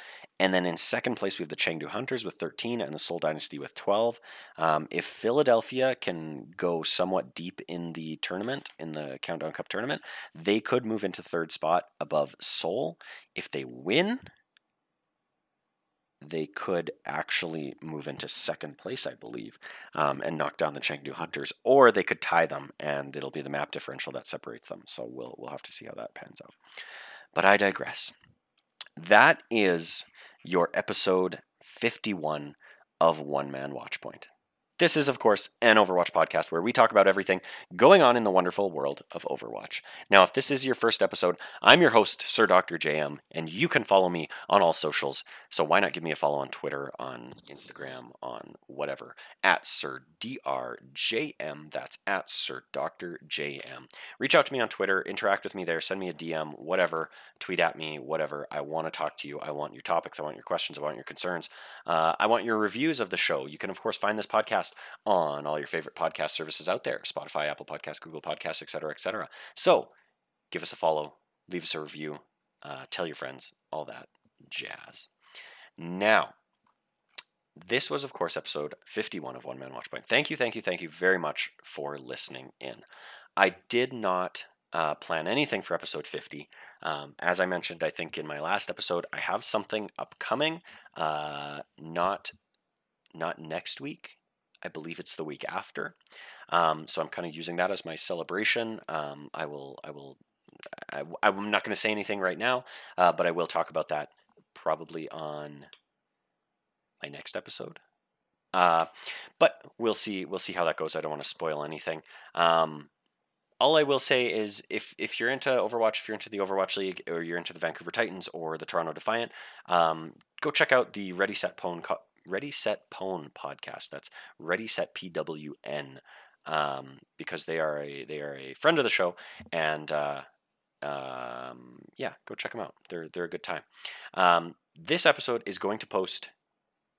And then in second place, we have the Chengdu Hunters with 13 and the Seoul Dynasty with 12. Um, if Philadelphia can go somewhat deep in the tournament, in the Countdown Cup tournament, they could move into third spot above Seoul. If they win, they could actually move into second place, I believe, um, and knock down the Chengdu Hunters, or they could tie them, and it'll be the map differential that separates them. So we'll we'll have to see how that pans out. But I digress. That is your episode 51 of One Man Watchpoint. This is, of course, an Overwatch podcast where we talk about everything going on in the wonderful world of Overwatch. Now, if this is your first episode, I'm your host, Sir Dr. JM, and you can follow me on all socials. So why not give me a follow on Twitter, on Instagram, on whatever, at Sir DRJM. That's at Sir Dr. JM. Reach out to me on Twitter, interact with me there, send me a DM, whatever, tweet at me, whatever. I want to talk to you. I want your topics. I want your questions. I want your concerns. Uh, I want your reviews of the show. You can, of course, find this podcast podcast on all your favorite podcast services out there Spotify, Apple Podcasts, Google Podcasts, etc., etc. So give us a follow, leave us a review, uh, tell your friends, all that jazz. Now, this was, of course, episode 51 of One Man Watch Point. Thank you, thank you, thank you very much for listening in. I did not uh, plan anything for episode 50. Um, as I mentioned, I think in my last episode, I have something upcoming. Uh, not not next week, I believe it's the week after. Um, so I'm kind of using that as my celebration. Um, I will, I will, I, am not going to say anything right now, uh, but I will talk about that probably on my next episode. Uh, but we'll see. We'll see how that goes. I don't want to spoil anything. Um, all I will say is if if you're into Overwatch, if you're into the Overwatch League, or you're into the Vancouver Titans or the Toronto Defiant, um, go check out the Ready Set Pwn Ready Set Pwn podcast. That's Ready Set PWN um, because they are a they are a friend of the show and. Uh, um, yeah, go check them out. They're they're a good time. Um, this episode is going to post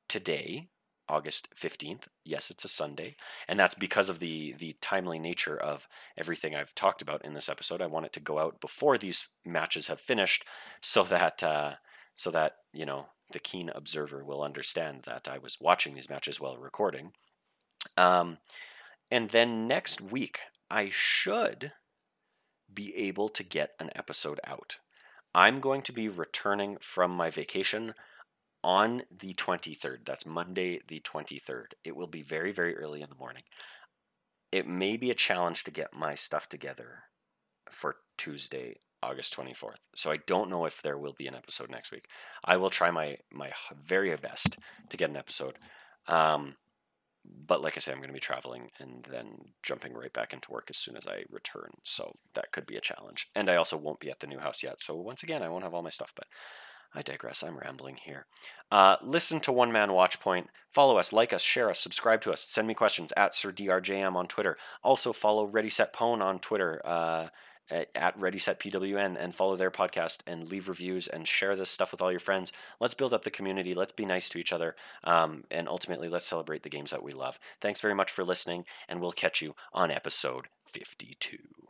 today, August 15th. Yes, it's a Sunday, and that's because of the the timely nature of everything I've talked about in this episode. I want it to go out before these matches have finished, so that uh, so that you know the keen observer will understand that I was watching these matches while recording. Um, and then next week, I should be able to get an episode out. I'm going to be returning from my vacation on the 23rd. That's Monday, the 23rd. It will be very, very early in the morning. It may be a challenge to get my stuff together for Tuesday, August 24th. So I don't know if there will be an episode next week. I will try my my very best to get an episode. Um, but like I say, I'm going to be traveling and then jumping right back into work as soon as I return. So that could be a challenge. And I also won't be at the new house yet. So once again, I won't have all my stuff, but I digress. I'm rambling here. Uh, listen to One Man Watchpoint. Follow us, like us, share us, subscribe to us. Send me questions at SirDRJM on Twitter. Also follow Ready Set Pwn on Twitter. Uh, at Ready Set PWN and follow their podcast and leave reviews and share this stuff with all your friends. Let's build up the community. Let's be nice to each other. Um, and ultimately, let's celebrate the games that we love. Thanks very much for listening, and we'll catch you on episode 52.